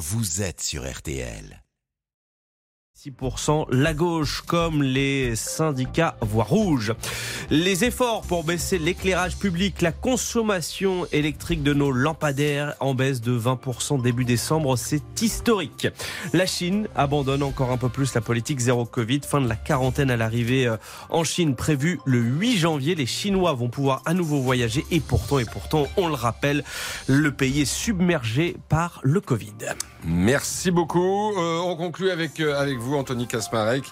vous êtes sur RTL. 6%, la gauche comme les syndicats voient rouge. Les efforts pour baisser l'éclairage public, la consommation électrique de nos lampadaires en baisse de 20% début décembre, c'est historique. La Chine abandonne encore un peu plus la politique zéro Covid, fin de la quarantaine à l'arrivée euh, en Chine prévue le 8 janvier. Les Chinois vont pouvoir à nouveau voyager et pourtant, et pourtant, on le rappelle, le pays est submergé par le Covid. Merci beaucoup. Euh, on conclut avec, euh, avec vous, Anthony Kasmarek.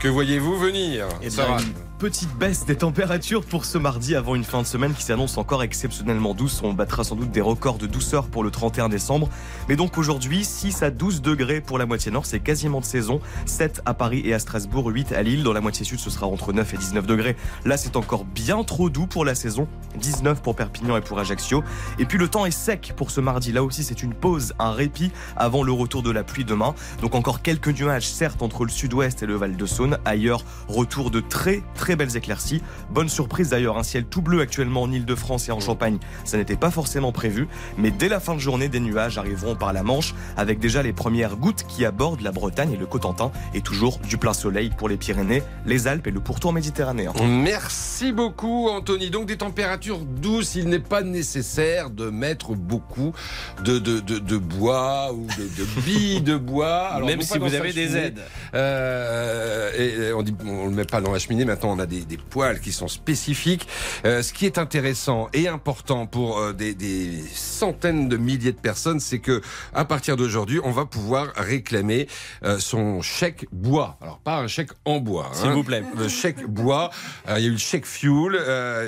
Que voyez-vous venir eh bien, Une petite baisse des températures pour ce mardi avant une fin de semaine qui s'annonce encore exceptionnellement douce. On battra sans doute des records de douceur pour le 31 décembre. Mais donc aujourd'hui, 6 à 12 degrés pour la moitié nord, c'est quasiment de saison. 7 à Paris et à Strasbourg, 8 à Lille. Dans la moitié sud, ce sera entre 9 et 19 degrés. Là, c'est encore bien trop doux pour la saison. 19 pour Perpignan et pour Ajaccio. Et puis le temps est sec pour ce mardi. Là aussi, c'est une pause, un répit avant le retour de la pluie demain. Donc encore quelques nuages, certes, entre le sud-ouest et le Val de Saône. Ailleurs, retour de très très belles éclaircies. Bonne surprise d'ailleurs, un ciel tout bleu actuellement en Ile-de-France et en Champagne. Ça n'était pas forcément prévu. Mais dès la fin de journée, des nuages arriveront par la Manche avec déjà les premières gouttes qui abordent la Bretagne et le Cotentin. Et toujours du plein soleil pour les Pyrénées, les Alpes et le pourtour méditerranéen. Merci beaucoup Anthony. Donc des températures douces, il n'est pas nécessaire de mettre beaucoup de, de, de, bois ou de, de billes de bois. Même si vous avez des aides. Euh, et on on le met pas dans la cheminée. Maintenant, on a des, des poêles qui sont spécifiques. Euh, ce qui est intéressant et important pour euh, des, des, centaines de milliers de personnes, c'est que à partir d'aujourd'hui, on va pouvoir réclamer euh, son chèque bois. Alors pas un chèque en bois, s'il hein. vous plaît. Le chèque bois. il y a eu le chèque fuel.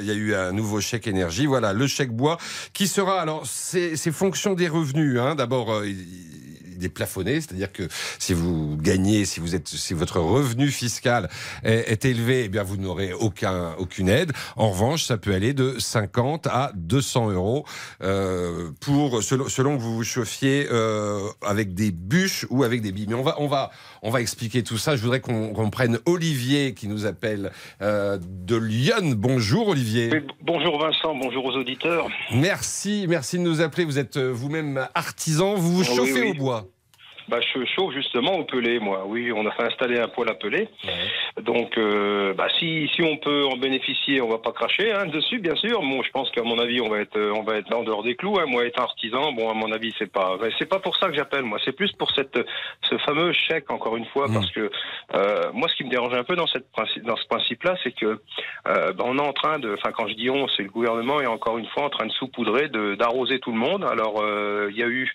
il y a eu un nouveau chèque énergie. Voilà, le chèque bois qui sera. Alors c'est fonction des revenus. Hein. D'abord il est plafonné, c'est-à-dire que si vous gagnez, si vous êtes, si votre revenu fiscal est, élevé, eh bien vous n'aurez aucun, aucune aide. En revanche, ça peut aller de 50 à 200 euros euh, pour selon, selon, que vous vous chauffiez euh, avec des bûches ou avec des billes. Mais on va, on va, on va expliquer tout ça. Je voudrais qu'on prenne Olivier qui nous appelle euh, de Lyon. Bonjour Olivier. bonjour Vincent, bonjour aux auditeurs. Merci, merci de nous appeler. Vous êtes vous-même artisan, vous vous chauffez au bois bah, je chauffe justement au pelé, moi. Oui, on a fait installer un poêle à pelé. Donc, euh, bah, si, si on peut en bénéficier, on va pas cracher hein, dessus, bien sûr. Bon, je pense qu'à mon avis, on va être, on va être en dehors des clous. Hein. Moi, être artisan, bon, à mon avis, c'est pas, c'est pas pour ça que j'appelle. Moi, c'est plus pour cette, ce fameux chèque, encore une fois, parce que euh, moi, ce qui me dérange un peu dans cette dans ce principe-là, c'est que euh, bah, on est en train de, enfin, quand je dis on, c'est le gouvernement est encore une fois en train de saupoudrer, d'arroser tout le monde. Alors, euh, il y a eu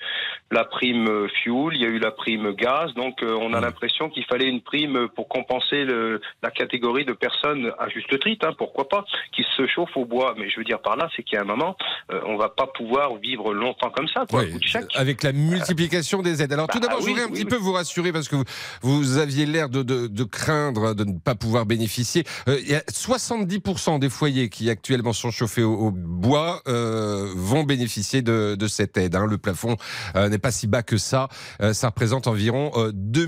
la prime fuel, il y a eu la prime gaz. Donc euh, on a l'impression qu'il fallait une prime pour compenser le, la catégorie de personnes à juste titre, hein, pourquoi pas, qui se chauffent au bois. Mais je veux dire par là, c'est qu'il y a un moment, euh, on va pas pouvoir vivre longtemps comme ça. Quoi, avec la multiplication des aides. Alors tout bah d'abord, je voudrais un petit peu vous rassurer parce que vous, aviez l'air de, de, craindre de ne pas pouvoir bénéficier. Euh, il y a 70% des foyers qui actuellement sont chauffés au, bois vont bénéficier de, de cette aide. Hein. Le plafond n'est pas si bas que ça. ça représente environ 2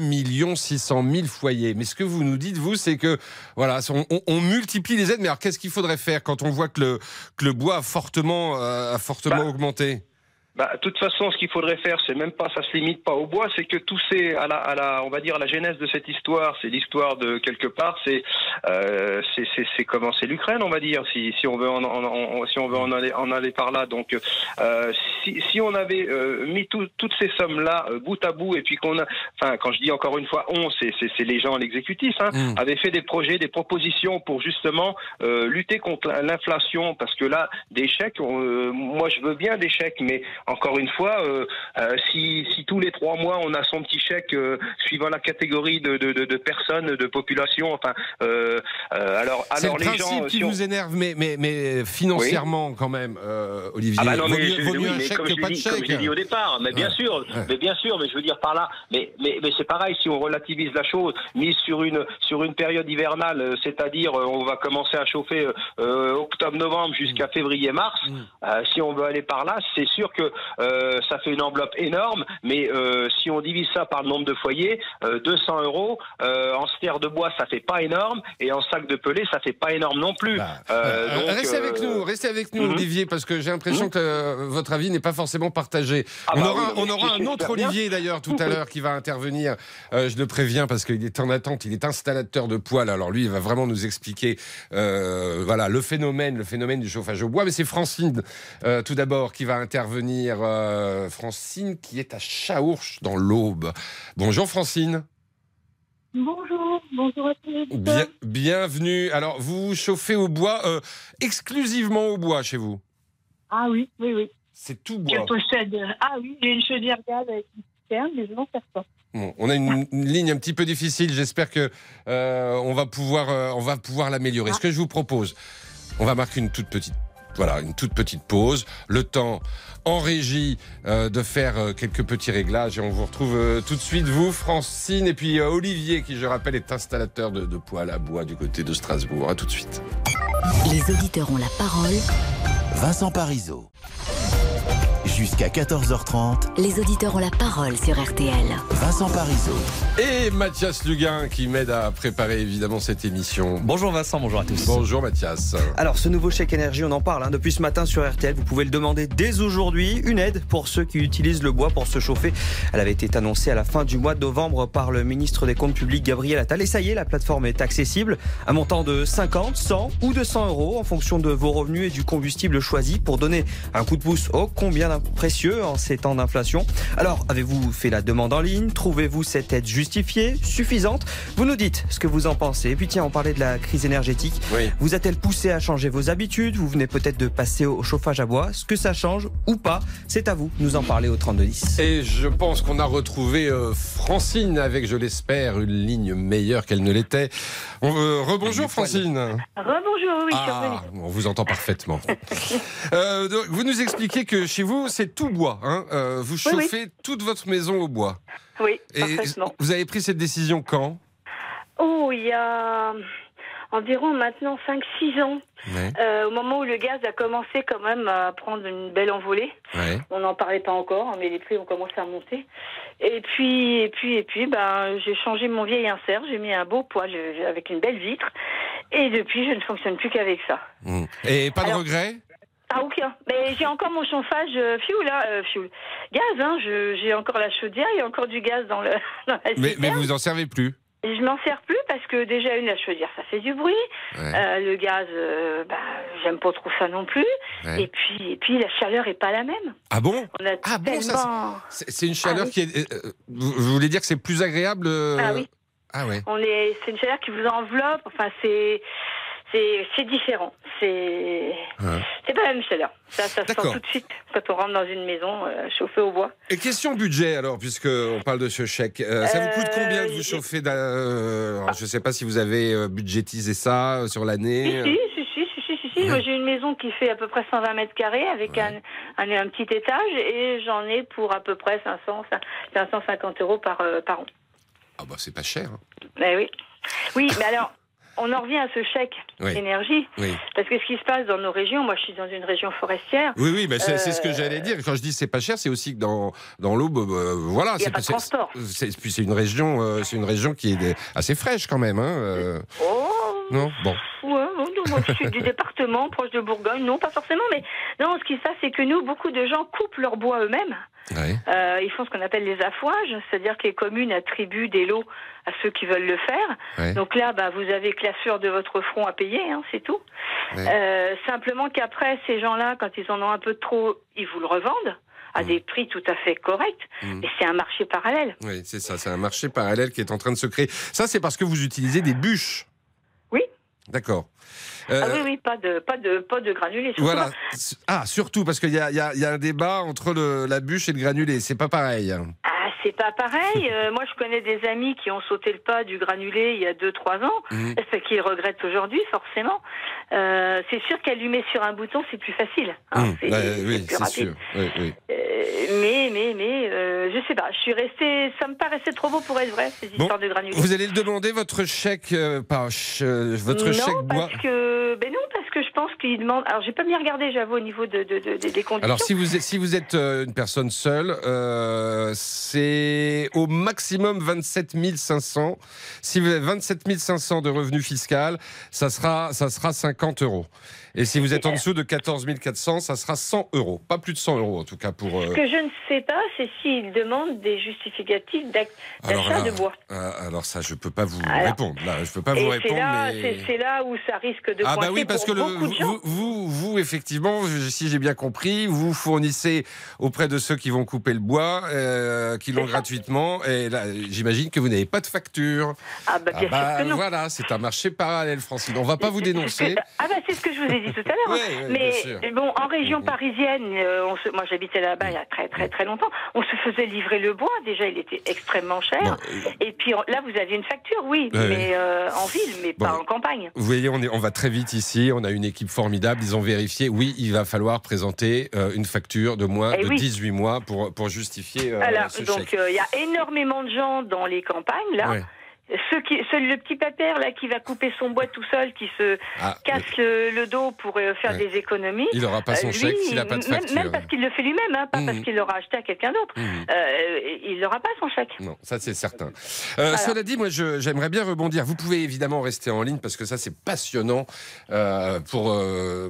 600 000 foyers. Mais ce que vous nous dites, vous, c'est que voilà, on, multiplie les aides. Mais alors, qu'est-ce qu'il faudrait faire quand on voit que le, que le bois a fortement, euh, a fortement bah, augmenté? Bah, de toute façon, ce qu'il faudrait faire, c'est même pas, ça se limite pas au bois, c'est que tout c'est à la, à la, on va dire, la genèse de cette histoire, c'est l'histoire de quelque part, c'est, euh, c'est, comment, c'est l'Ukraine, on va dire, si, si on veut en, en, si on veut en aller, en aller par là. Donc, euh, si, si on avait euh, mis toutes ces sommes là euh, bout à bout et puis qu'on a, enfin, quand je dis encore une fois on, c'est, c'est, les gens, l'exécutif, hein, mmh. avaient fait des projets, des propositions pour justement euh, lutter contre l'inflation, parce que là, des chèques, moi je veux bien des chèques, mais encore une fois, euh, euh, si, tous les trois mois on a son petit chèque euh, suivant la catégorie de, personnes, de population, enfin, alors, alors le les gens, qui vous énerve, mais, mais, mais financièrement quand même, Olivier. Ah bah non, mais, vaut, mieux un chèque que pas de chèque. Comme j'ai dit au départ, mais bien sûr, mais bien sûr, mais je veux dire par là, mais, mais, mais c'est pareil si on relativise la chose, mise sur une sur une période hivernale, c'est-à-dire on va commencer à chauffer octobre-novembre jusqu'à février-mars. Mm. si on veut aller par là, c'est sûr que euh, ça fait une enveloppe énorme, mais euh, si on divise ça par le nombre de foyers, euh, 200 euros euh, en stère de bois, ça fait pas énorme, et en sac de pelé, ça fait pas énorme non plus. Bah, donc, restez avec nous, restez avec nous, mhm. Olivier, parce que j'ai l'impression que euh, votre avis n'est pas forcément partagé. Ah on bah aura, oui, on aura un autre. Olivier d'ailleurs tout à l'heure qui va intervenir. Euh, je le préviens parce qu'il est en attente. Il est installateur de poêle. Alors lui, il va vraiment nous expliquer, euh, voilà, le phénomène, le phénomène du chauffage au bois. Mais c'est Francine, euh, tout d'abord, qui va intervenir. Euh, Francine, qui est à Chaourche dans l'Aube. Bonjour Francine. Bonjour, bonjour à tous. Bien- bienvenue. Alors, vous vous chauffez au bois, euh, exclusivement au bois chez vous? Ah oui, oui, oui. C'est tout Je bois. possède. Ah oui, j'ai une chaudière gaz avec une citerne, mais je n'en sers pas. Bon, on a une, une ligne un petit peu difficile. J'espère que euh, on va pouvoir, euh, on va pouvoir l'améliorer. Ce que je vous propose, on va marquer une toute petite, voilà, une toute petite pause. Le temps en régie euh, de faire euh, quelques petits réglages et on vous retrouve euh, tout de suite vous, Francine et puis euh, Olivier qui, je rappelle, est installateur de, de poêle à bois du côté de Strasbourg. À tout de suite. Les auditeurs ont la parole. Vincent Parisot. Jusqu'à 14h30, Les auditeurs ont la parole sur RTL. Vincent Parisot. Et Mathias Luguin qui m'aide à préparer évidemment cette émission. Bonjour Vincent, bonjour à tous. Bonjour Mathias. Alors, ce nouveau chèque énergie, on en parle hein, depuis ce matin sur RTL. Vous pouvez le demander dès aujourd'hui. Une aide pour ceux qui utilisent le bois pour se chauffer. Elle avait été annoncée à la fin du mois de novembre par le ministre des Comptes publics Gabriel Attal. Et ça y est, la plateforme est accessible. Un montant de 50, 100 ou 200 euros en fonction de vos revenus et du combustible choisi pour donner un coup de pouce ô combien précieux en ces temps d'inflation. Alors, avez-vous fait la demande en ligne? Trouvez-vous cette aide justifiée, suffisante? Vous nous dites ce que vous en pensez. Et puis tiens, on parlait de la crise énergétique. Oui. Vous a-t-elle poussé à changer vos habitudes? Vous venez peut-être de passer au chauffage à bois. Ce que ça change ou pas, c'est à vous de nous en parler au 3210. Et je pense qu'on a retrouvé euh, Francine avec, je l'espère, une ligne meilleure qu'elle ne l'était. Euh, rebonjour Francine. Rebonjour, oui. Ah, on vous entend parfaitement. Euh, donc, vous nous expliquez que chez vous, c'est tout bois. Hein Euh, vous Oui, oui. chauffez toute votre maison au bois. Oui, Et parfaitement. vous avez pris cette décision quand? Oh, il y a environ maintenant 5-6 ans, ouais. euh, au moment où le gaz a commencé quand même à prendre une belle envolée. Ouais. On n'en parlait pas encore, hein, mais les prix ont commencé à monter. Et puis, et puis, et puis, ben, j'ai changé mon vieil insert, j'ai mis un beau poêle euh, avec une belle vitre. Et depuis, je ne fonctionne plus qu'avec ça. Mm. Et pas de Alors- regret Ah aucun. Mais j'ai encore mon chauffage euh, fioul, là, euh, fioul. Gaz, hein. J'ai encore la chaudière, il y a encore du gaz dans, le, dans la mais, mais vous en servez plus Et Je m'en sers plus parce que déjà une la chaudière, ça fait du bruit. Ouais. Euh, le gaz, euh, ben, j'aime pas trop ça non plus. Ouais. Et puis, et puis la chaleur est pas la même. Ah bon? On a Ah bon, ça, tellement. C'est une chaleur Ah oui. qui est. euh, vous, vous voulez dire que c'est plus agréable Ah oui. Ah ouais. On est, c'est une chaleur qui vous enveloppe. Enfin, c'est, c'est, différent. C'est, Ouais. pas la même chaleur. Ça, ça se sent tout de suite quand on rentre dans une maison euh, chauffée au bois. Et question budget alors, puisque on parle de ce chèque, Euh, ça vous coûte combien de vous chauffer euh, alors, Je ne sais pas si vous avez budgétisé ça sur l'année. si, si, si, si, si, si, si. Ouais. Moi, j'ai une maison qui fait à peu près 120 mètres carrés avec un, un, un petit étage et j'en ai pour à peu près 500, 550 euros par, par an. Ah bah c'est pas cher. hein. Mais oui. Oui, mais alors, on en revient à ce chèque Oui. énergie. Oui. Parce que ce qui se passe dans nos régions, moi je suis dans une région forestière, Oui, oui, mais c'est ce que Euh, j'allais dire. Quand je dis c'est pas cher, c'est aussi que dans dans l'Aube, euh, voilà, Il y a c'est pas de c'est- transport. c'est- Puis c'est une région, euh, une région qui est assez fraîche quand même. Hein, euh, oh, non, bon. Ouais, suis du département proche de Bourgogne, non pas forcément, mais non, ce qui se passe c'est que nous, beaucoup de gens coupent leur bois eux-mêmes. Ouais. Euh, ils font ce qu'on appelle les affouages, c'est-à-dire que les communes attribuent des lots à ceux qui veulent le faire. Ouais. Donc là, bah, vous avez que la sueur de votre front à payer, hein, c'est tout. Ouais. Euh, simplement qu'après, ces gens-là, quand ils en ont un peu trop, ils vous le revendent à Mm. des prix tout à fait corrects. Mm. Et c'est un marché parallèle. Oui, c'est ça, c'est un marché parallèle qui est en train de se créer. Ça, c'est parce que vous utilisez des bûches. D'accord. Ah Euh, oui, oui, pas de, pas de, pas de surtout Voilà. pas. Ah, surtout parce qu'il y a, y a- il y a un débat entre le- la bûche et le granulé. C'est pas pareil. Ah, c'est pas pareil. Euh, moi, je connais des amis qui ont sauté le pas du granulé il y a 2-3 ans, ce qu'ils regrettent aujourd'hui, forcément. Euh, c'est sûr qu'allumer sur un bouton, c'est plus facile. hein, Hum, c'est ouais, oui, plus c'est rapide. sûr. Oui, oui. Euh, mais, mais, mais, euh, je sais pas. Je suis restée. Ça me paraissait trop beau pour être vrai, ces Bon, histoires de granulés. Vous allez le demander votre chèque, euh, pas euh, votre non, chèque bois. parce que, ben non, parce que je pense qu'il demande. Alors, j'ai pas bien regardé, j'avoue, au niveau de, de- de- des conditions. Alors, si vous êtes, si vous êtes euh, une personne seule, euh, c'est au maximum 27 500. Si vous avez 27 500 de revenus fiscaux, ça sera, ça sera 50 euros. Et si vous êtes en dessous de 14 400, ça sera 100 euros. Pas plus de 100 euros, en tout cas, pour. euh, Ce que je ne sais pas, c'est s'il demande des justificatifs d'achat de bois. euh, alors ça, je peux pas vous Alors, répondre. Là, je peux pas vous répondre, là, mais. c'est- là où ça risque de Ah bah oui parce que le, vous, vous, vous, effectivement, si j'ai bien compris, vous fournissez auprès de ceux qui vont couper le bois, euh, qui l'ont gratuitement, et là, j'imagine que vous n'avez pas de facture. Ah bah bien Ah bah, sûr que non. voilà, c'est un marché parallèle, Francine. On va pas vous dénoncer. Ah bah c'est ce que je vous ai dit tout à l'heure. Ouais, ouais, bien Mais sûr. bon, en région Mhm. parisienne, euh, on se- moi j'habitais là-bas il y a très très très longtemps, on se faisait livrer le bois. Déjà, il était extrêmement cher. Bon, euh, Et puis là, vous aviez une facture, oui, Ouais, mais euh, en ville, mais Bon. pas en campagne. Vous voyez, on, est, on va très vite ici. On a une équipe formidable. Ils ont vérifié. Oui, il va falloir présenter euh, une facture de moins Eh de oui. 18 mois pour, pour justifier euh, Alors, ce donc euh, il y a énormément de gens dans les campagnes là. Ceux qui, le petit papère là qui va couper son bois tout seul, qui se Ah, casse le, le dos pour euh, faire Ouais. des économies. il n'aura pas son euh, lui, chèque s'il n'a pas de même- facture. Même, parce qu'il le fait lui-même, hein, pas Mhm. parce qu'il l'aura acheté à quelqu'un d'autre. Mhm. Euh, il n'aura pas son chèque. Non, ça c'est certain. Euh. Cela dit, moi je- j'aimerais bien rebondir. Vous pouvez évidemment rester en ligne parce que ça c'est passionnant pour,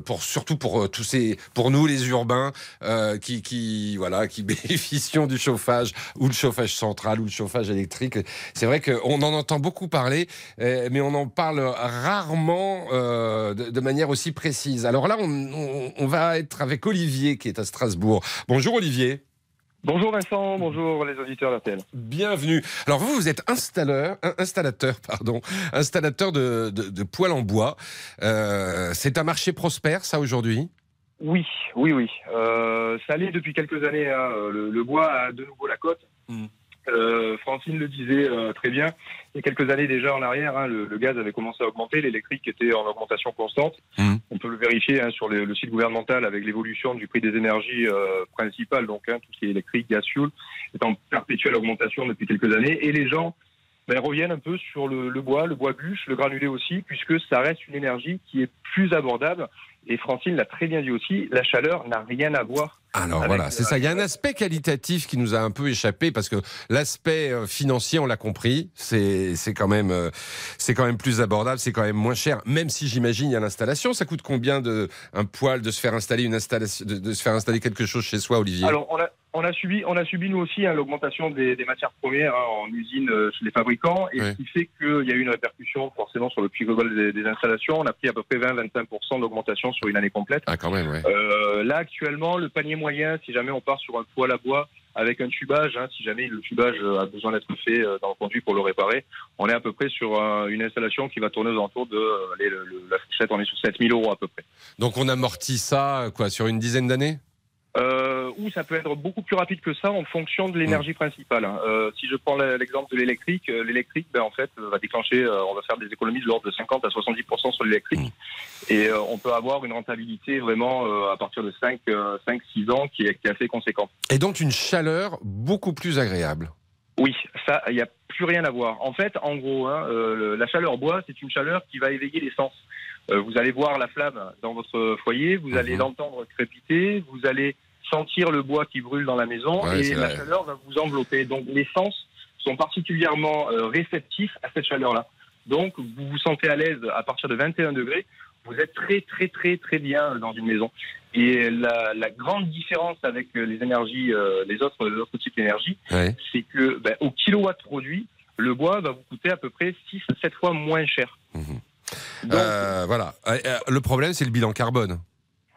pour surtout pour tous ces pour nous les urbains qui, qui voilà qui bénéficions du chauffage ou le chauffage central ou le chauffage électrique. C'est vrai qu'on en entend beaucoup parler, euh, mais on en parle rarement euh, de, de manière aussi précise. Alors là, on, on- on va être avec Olivier qui est à Strasbourg. Bonjour Olivier. Bonjour Vincent, bonjour les auditeurs d'RTL. Bienvenue. Alors vous, vous êtes installeur, installateur, pardon, installateur de, de, de poêles en bois. Euh, c'est un marché prospère, ça aujourd'hui? Oui, oui, oui. Euh, ça l'est depuis quelques années. hein. Le, le bois a de nouveau la cote. Mm. Euh, Francine le disait très bien. Il y a quelques années déjà en arrière, hein, le, le gaz avait commencé à augmenter, l'électrique était en augmentation constante. Mm. On peut le vérifier hein, sur le, le site gouvernemental avec l'évolution du prix des énergies euh, principales, donc hein, tout ce qui est électrique, gaz, fuel, est en perpétuelle augmentation depuis quelques années. Et les gens ben, reviennent un peu sur le, le bois, le bois bûche, le granulé aussi, puisque ça reste une énergie qui est plus abordable. Et Francine l'a très bien dit aussi, la chaleur n'a rien à voir Alors voilà, c'est ça. Il y a un aspect qualitatif qui nous a un peu échappé parce que l'aspect euh, financier, on l'a compris, c'est quand même euh, c'est quand même plus abordable, c'est quand même moins cher. Même si j'imagine il y a l'installation, ça coûte combien de un poêle de se faire installer une installation, de, de se faire installer quelque chose chez soi, Olivier? Alors, on a, on a subi, on a subi nous aussi hein, l'augmentation des, des matières premières hein, en usine euh, chez les fabricants, et ce qui fait qu'il y a eu une répercussion forcément sur le prix global des, des installations. On a pris à peu près 20-25% d'augmentation sur une année complète. Ah quand même, ouais. Euh, là, actuellement, le panier moyen, si jamais on part sur un poêle à bois avec un tubage, hein, si jamais le tubage euh, a besoin d'être fait dans le conduit pour le réparer, on est à peu près sur une installation qui va tourner aux alentours de allez, le- le- la fourchette, on est sur 7000 euros à peu près. Donc on amortit ça quoi sur une dizaine d'années? Euh, ou ça peut être beaucoup plus rapide que ça en fonction de l'énergie principale. hein. Euh, si je prends l'exemple de l'électrique, euh, l'électrique, ben, en fait, euh, va déclencher, euh, on va faire des économies de l'ordre de 50 à 70% sur l'électrique. Et euh, on peut avoir une rentabilité vraiment euh, à partir de 5, 5 6 ans qui est, qui est assez conséquente. Et donc une chaleur beaucoup plus agréable. Oui, ça, il n'y a plus rien à voir. En fait, en gros, hein, euh, la chaleur bois, c'est une chaleur qui va éveiller les sens. Euh, vous allez voir la flamme dans votre foyer, vous allez Mhm. l'entendre crépiter, vous allez sentir le bois qui brûle dans la maison Ouais, et la vrai. chaleur va vous envelopper. Donc les sens sont particulièrement euh, réceptifs à cette chaleur-là. Donc vous vous sentez à l'aise à partir de 21 degrés. Vous êtes très très très très bien dans une maison. Et la, la grande différence avec euh, les énergies, euh, les autres, les autres types d'énergie, Ouais. c'est que ben, au kilowatt produit, le bois va vous coûter à peu près 6 à 7 fois moins cher. Mhm. Donc, Euh, voilà. Euh, euh, le problème c'est le bilan carbone.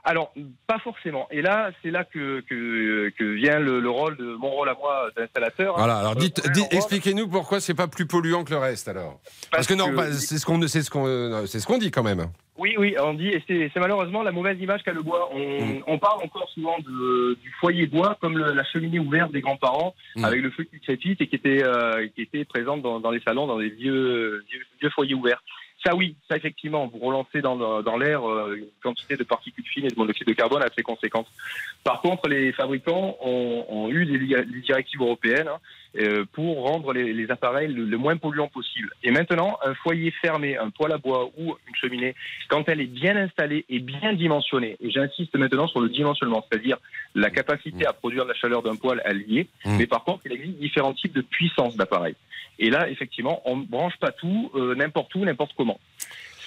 Alors, pas forcément. Et là, c'est là que, que, que vient le, le rôle de mon rôle à moi d'installateur. Voilà. Alors dites, expliquez-nous pourquoi c'est pas plus polluant que le reste alors. Parce, que non, c'est ce qu'on c'est ce qu'on c'est ce qu'on dit quand même. Oui, oui, on dit, et c'est malheureusement la mauvaise image qu'a le bois. On, Mm. on parle encore souvent de, du foyer bois comme le- la cheminée ouverte des grands-parents, Mm. avec le feu qui crépite et qui était, euh, qui était présente dans, dans les salons, dans les vieux, vieux, vieux foyers ouverts. Ça oui, ça effectivement, vous relancez dans, dans l'air euh, une quantité de particules fines et de monoxyde de carbone assez conséquente. Par contre, les fabricants ont, ont eu des, directives européennes hein, euh, pour rendre les, les appareils le, le moins polluants possible. Et maintenant, un foyer fermé, un poêle à bois ou une cheminée, quand elle est bien installée et bien dimensionnée, et j'insiste maintenant sur le dimensionnement, c'est-à-dire la capacité à produire de la chaleur d'un poêle, elle y est, mais par contre, il existe différents types de puissance d'appareil. Et là, effectivement, on ne branche pas tout, euh, n'importe où, n'importe comment.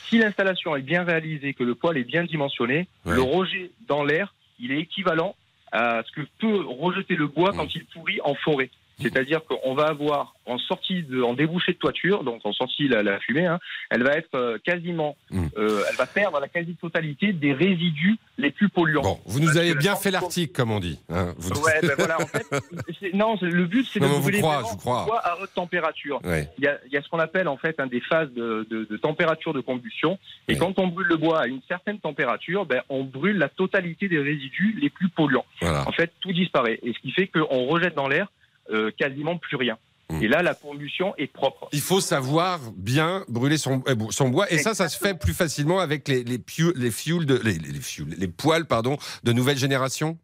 Si l'installation est bien réalisée, que le poêle est bien dimensionné, Ouais. le rejet dans l'air, il est équivalent à ce que peut rejeter le bois quand il pourrit en forêt. C'est-à-dire qu'on va avoir en sortie, de, en débouché de toiture, donc en sortie la, la fumée, hein, elle va être euh, quasiment, Mm. euh, elle va perdre la quasi-totalité des résidus les plus polluants. Bon, vous nous Parce avez la bien fait l'article, comme on dit. hein. Vous- Ouais, ben voilà, en fait, non, le but c'est de Non, vous je crois. bois à haute température. Ouais. Il y a, il y a ce qu'on appelle en fait un des phases de, de- de température de combustion. Et quand on brûle le bois à une certaine température, ben, on brûle la totalité des résidus les plus polluants. Voilà. En fait, tout disparaît. Et ce qui fait qu'on rejette dans l'air euh, quasiment plus rien. Mm. Et là, la combustion est propre. Il faut savoir bien brûler son, son bois. Et ça, ça se fait plus facilement avec les, les, pieu- les, fuels de, les, les, fuels, les poils pardon, de nouvelle génération?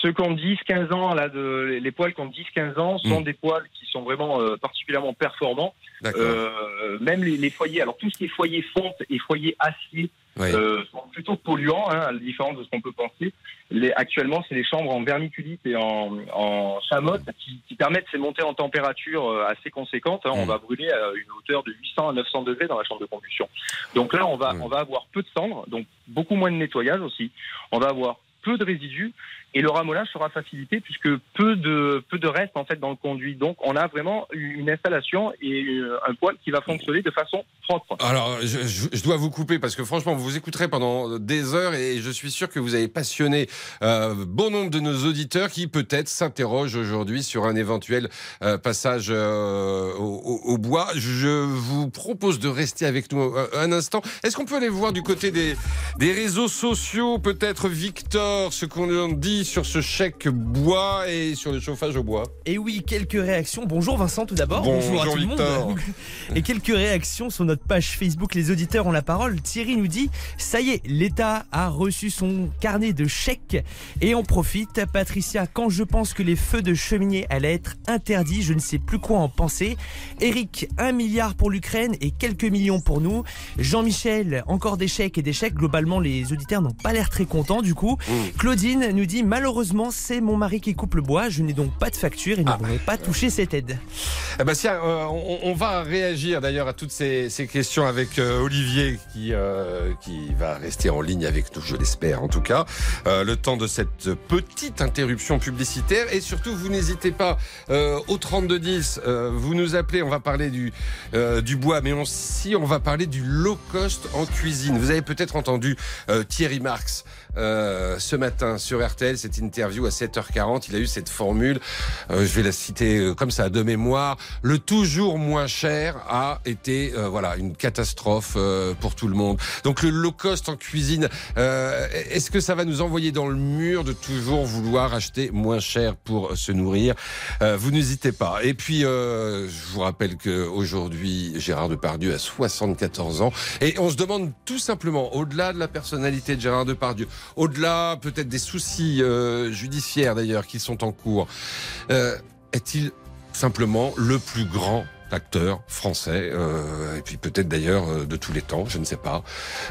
Ceux qui ont 10-15 ans, là, de, les poils qui ont 10-15 ans sont Mm. des poils qui sont vraiment euh, particulièrement performants. Euh, même les, les foyers, alors tout ce qui est foyer fonte et foyer acier euh, sont plutôt polluants, hein, à la différence de ce qu'on peut penser. Les, actuellement, c'est les chambres en vermiculite et en, en chamotte qui, qui permettent ces montées en température assez conséquentes. hein. On Mm. va brûler à une hauteur de 800 à 900 degrés dans la chambre de combustion. Donc là, on va, Mm. on va avoir peu de cendres, donc beaucoup moins de nettoyage aussi. On va avoir peu de résidus et le ramonage sera facilité puisque peu de peu de reste en fait dans le conduit. Donc on a vraiment une installation et euh, un poêle qui va fonctionner de façon propre. Alors, je, dois vous couper parce que franchement, vous vous écouterez pendant des heures et je suis sûr que vous avez passionné euh, bon nombre de nos auditeurs qui peut-être s'interrogent aujourd'hui sur un éventuel euh, passage au, au- bois. Je vous propose de rester avec nous un, instant. Est-ce qu'on peut aller voir du côté des, des réseaux sociaux, peut-être Victor, ce qu'on en sur ce chèque bois et sur le chauffage au bois Et oui, quelques réactions. Bonjour Vincent tout d'abord. Bonjour, à tout le Victor. monde. Et quelques réactions sur notre page Facebook Les auditeurs ont la parole. Thierry nous dit "Ça y est, l'État a reçu son carnet de chèques et on profite." Patricia, quand je pense que les feux de cheminée allaient être interdits, je ne sais plus quoi en penser. Eric, un milliard pour l'Ukraine et quelques millions pour nous. Jean-Michel, encore des chèques et des chèques. Globalement, les auditeurs n'ont pas l'air très contents du coup. Claudine nous dit malheureusement c'est mon mari qui coupe le bois, je n'ai donc pas de facture et ne pourrai pas toucher cette aide. Eh ben, tiens, euh, on, on va réagir d'ailleurs à toutes ces, ces questions avec euh, Olivier qui, euh, qui va rester en ligne avec nous, je l'espère en tout cas, le temps de cette petite interruption publicitaire. Et surtout, vous n'hésitez pas au 3210, euh, vous nous appelez, on va parler du, du bois, mais aussi on va parler du low cost en cuisine. Vous avez peut-être entendu Thierry Marx euh, ce matin sur RTL, cette interview à 7h40. Il a eu cette formule, euh, je vais la citer euh, comme ça de mémoire. Le toujours moins cher a été euh, voilà une catastrophe euh, pour tout le monde. Donc le low cost en cuisine, est-ce que ça va nous envoyer dans le mur de toujours vouloir acheter moins cher pour se nourrir? Vous n'hésitez pas. Et puis je vous rappelle que aujourd'hui Gérard Depardieu a 74 ans et on se demande tout simplement au-delà de la personnalité de Gérard Depardieu, au-delà peut-être des soucis euh, judiciaires d'ailleurs qui sont en cours, euh, est-il simplement le plus grand acteur français, euh, et puis peut-être d'ailleurs euh, de tous les temps, je ne sais pas.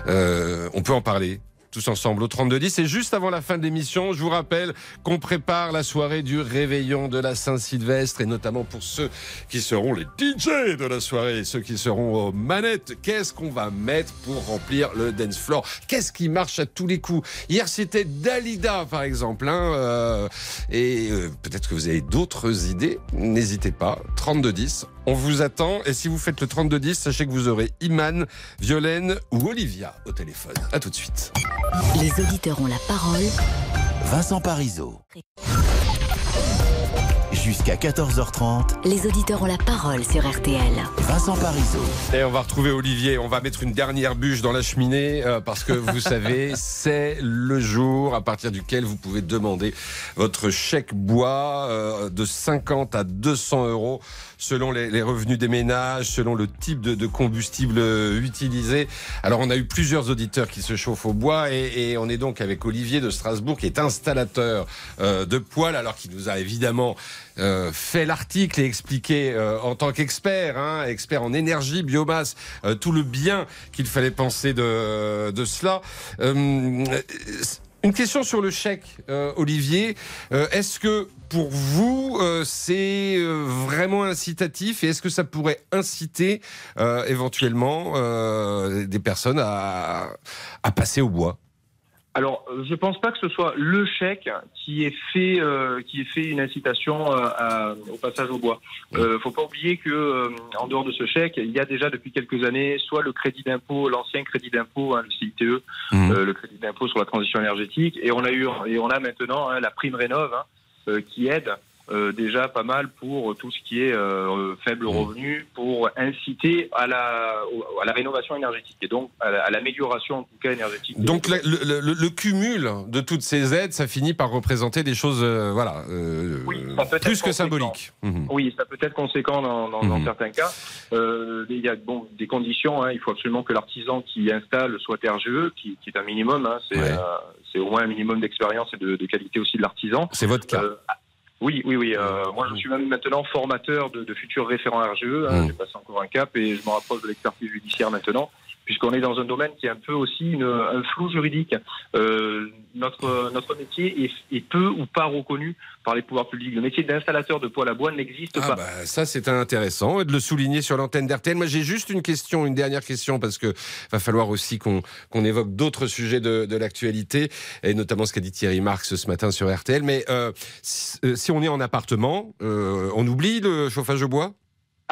On peut en parler tous ensemble au 3210. Et juste avant la fin de l'émission, je vous rappelle qu'on prépare la soirée du réveillon de la Saint-Sylvestre et notamment pour ceux qui seront les DJ de la soirée, ceux qui seront aux manettes. Qu'est-ce qu'on va mettre pour remplir le dance floor? Qu'est-ce qui marche à tous les coups? Hier, c'était Dalida, par exemple. Hein, euh, et euh, peut-être que vous avez d'autres idées. N'hésitez pas. 3210. On vous attend. Et si vous faites le 3210, sachez que vous aurez Iman, Violaine ou Olivia au téléphone. À tout de suite. Les auditeurs ont la parole. Vincent Parisot. Jusqu'à 14h30, Les auditeurs ont la parole sur RTL. Vincent Parisot. Et on va retrouver Olivier. On va mettre une dernière bûche dans la cheminée euh, parce que vous savez, c'est le jour à partir duquel vous pouvez demander votre chèque bois euh, de 50 à 200 euros selon les, les revenus des ménages, selon le type de, de combustible euh, utilisé. Alors, on a eu plusieurs auditeurs qui se chauffent au bois et, et on est donc avec Olivier de Strasbourg qui est installateur euh, de poêles, alors qu'il nous a évidemment euh, fait l'article et expliqué euh, en tant qu'expert, hein, expert en énergie, biomasse, euh, tout le bien qu'il fallait penser de, cela. Euh, une question sur le chèque, Olivier. Est-ce que pour vous, euh, c'est vraiment incitatif et est-ce que ça pourrait inciter éventuellement des personnes à passer au bois? Alors, euh, je pense pas que ce soit le chèque qui ait fait, euh, qui ait fait une incitation euh, à- au passage au bois. Euh, faut pas oublier que euh, en dehors de ce chèque, il y a déjà depuis quelques années soit le crédit d'impôt, l'ancien crédit d'impôt, hein, le CITE, Mhm. euh, le crédit d'impôt sur la transition énergétique, et on a eu et on a maintenant hein, la prime rénov hein, euh, qui aide. Euh, déjà pas mal pour tout ce qui est euh, faible Mhm. revenu, pour inciter à la, à la rénovation énergétique et donc à la- à l'amélioration en tout cas énergétique. Donc la- le, le- le- le cumul de toutes ces aides, ça finit par représenter des choses, euh, voilà, Oui, plus que symboliques. Mhm. Oui, ça peut être conséquent dans, dans- dans Mhm. certains cas. Il y a bon, des conditions. hein. Il faut absolument que l'artisan qui installe soit RGE, qui, qui est un minimum. hein. C'est Ouais. euh, au moins un minimum d'expérience et de, de qualité aussi de l'artisan. C'est votre cas. Euh, oui, oui, oui. euh, moi, je suis même maintenant formateur de, de futurs référents RGE. Hein, Mm. J'ai passé encore un cap et je me rapproche de l'expertise judiciaire maintenant, puisqu'on est dans un domaine qui est un peu aussi une- un flou juridique. Euh, notre, notre métier est, est peu ou pas reconnu par les pouvoirs publics. Le métier d'installateur de poêle à bois n'existe Ah pas. bah, ça c'est intéressant et de le souligner sur l'antenne d'RTL. Moi j'ai juste une question, une dernière question parce que va falloir aussi qu'on qu'on évoque d'autres sujets de, de l'actualité et notamment ce qu'a dit Thierry Marx ce matin sur RTL. Mais euh, si, euh, si on est en appartement, euh, on oublie le chauffage au bois?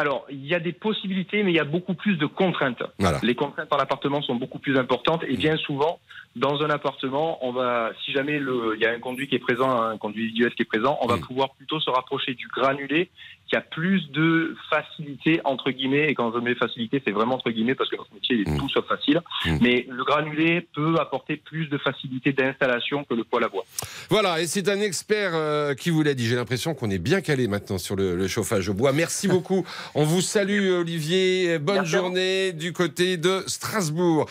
Alors, il y a des possibilités, mais il y a beaucoup plus de contraintes. Voilà. Les contraintes par l'appartement sont beaucoup plus importantes et bien souvent, dans un appartement, on va, si jamais le, il y a un conduit qui est présent, un conduit visuel qui est présent, on va Mm. pouvoir plutôt se rapprocher du granulé qui a plus de facilité entre guillemets. Et quand je mets facilité, c'est vraiment entre guillemets parce que notre métier est Mm. tout sauf facile. Mm. Mais le granulé peut apporter plus de facilité d'installation que le poêle à bois. Voilà, et c'est un expert euh, qui vous l'a dit. J'ai l'impression qu'on est bien calé maintenant sur le, le chauffage au bois. Merci beaucoup. On vous salue, Olivier. Bonne Merci journée du côté de Strasbourg.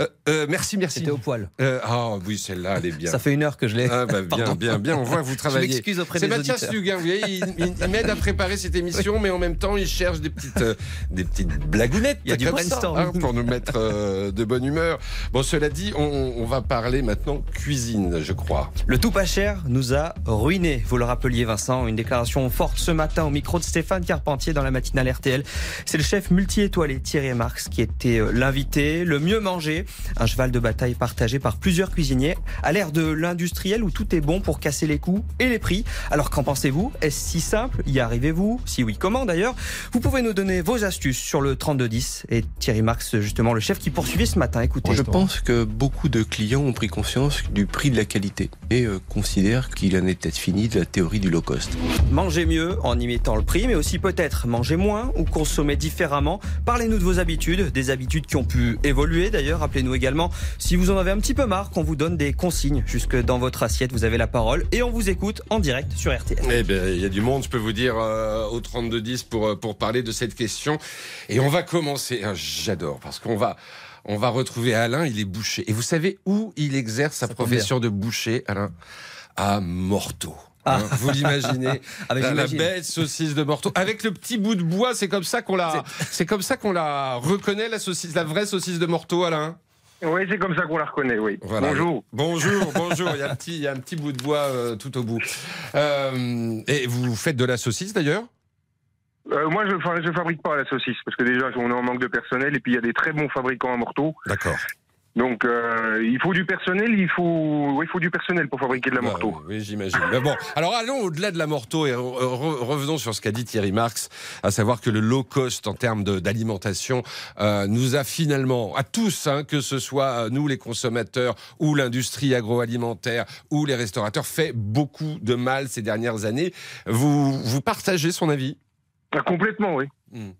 Euh, euh, merci, merci. C'était au poil. Euh, Ah oui, celle-là, elle est bien. Ça fait une heure que je l'ai. Ah bah bien, bien, bien. On voit que vous Je travaillez. m'excuse auprès des. Luguin, vous voyez, il, il- il m'aide à préparer cette émission, mais en même temps, il cherche des petites, euh, des petites blagounettes Il y a du brainstorming. hein, pour nous mettre euh, de bonne humeur. Bon, cela dit, on, on va parler maintenant cuisine, je crois. Le tout pas cher nous a ruinés. Vous le rappeliez, Vincent, une déclaration forte ce matin au micro de Stéphane Carpentier dans la matinale RTL. C'est le chef multi-étoilé Thierry Marx qui était l'invité, le mieux mangé, un cheval de bataille partagé par plusieurs cuisiniers, à l'ère de l'industriel où tout est bon pour casser les coûts et les prix. Alors qu'en pensez-vous? Est-ce si simple? Y arrivez-vous? Si oui, comment d'ailleurs? Vous pouvez nous donner vos astuces sur le 3210 et Thierry Marx, justement, le chef qui poursuivait ce matin. Écoutez. Je pense que beaucoup de clients ont pris conscience du prix de la qualité et euh, considèrent qu'il en est peut-être fini de la théorie du low cost. Manger mieux en imitant le prix, mais aussi peut-être manger moins ou consommer différemment. Parlez-nous de vos habitudes, des habitudes qui ont pu évoluer d'ailleurs. Rappelez-nous également si vous en avez un petit peu marre qu'on vous donne des consignes jusque dans votre assiette. Vous avez la parole et on vous écoute en direct sur RTL. Eh bien, il y a du monde, je peux vous dire, euh, au 3210 pour, euh, pour parler de cette question. Et on va commencer. Ah, J'adore, parce qu'on va, on va retrouver Alain, il est boucher. Et vous savez où il exerce sa profession de boucher, Alain? À Morteau. Ah. Hein, vous l'imaginez Ah, mais la, la belle saucisse de Morteau avec le petit bout de bois, c'est comme ça qu'on la, c'est comme ça qu'on la reconnaît la saucisse, la vraie saucisse de Morteau, Alain? Oui, c'est comme ça qu'on la reconnaît, oui. Voilà. Bonjour. Bonjour, bonjour. Il y a un petit, il y a un petit bout de bois euh, tout au bout. Euh, et vous faites de la saucisse d'ailleurs? Euh, moi, je ne fabrique pas la saucisse, parce que déjà, on est en manque de personnel, et puis il y a des très bons fabricants à Morteau. D'accord. Donc, euh, il faut du personnel, il faut, il faut du personnel pour fabriquer de la morteau. oui, j'imagine. Mais bon, alors allons au-delà de la morteau et re- re- revenons sur ce qu'a dit Thierry Marx, à savoir que le low cost en termes d'alimentation euh, nous a finalement, à tous, hein, que ce soit euh, nous les consommateurs ou l'industrie agroalimentaire ou les restaurateurs, fait beaucoup de mal ces dernières années. Vous, vous partagez son avis? Ah, complètement, oui. Hmm.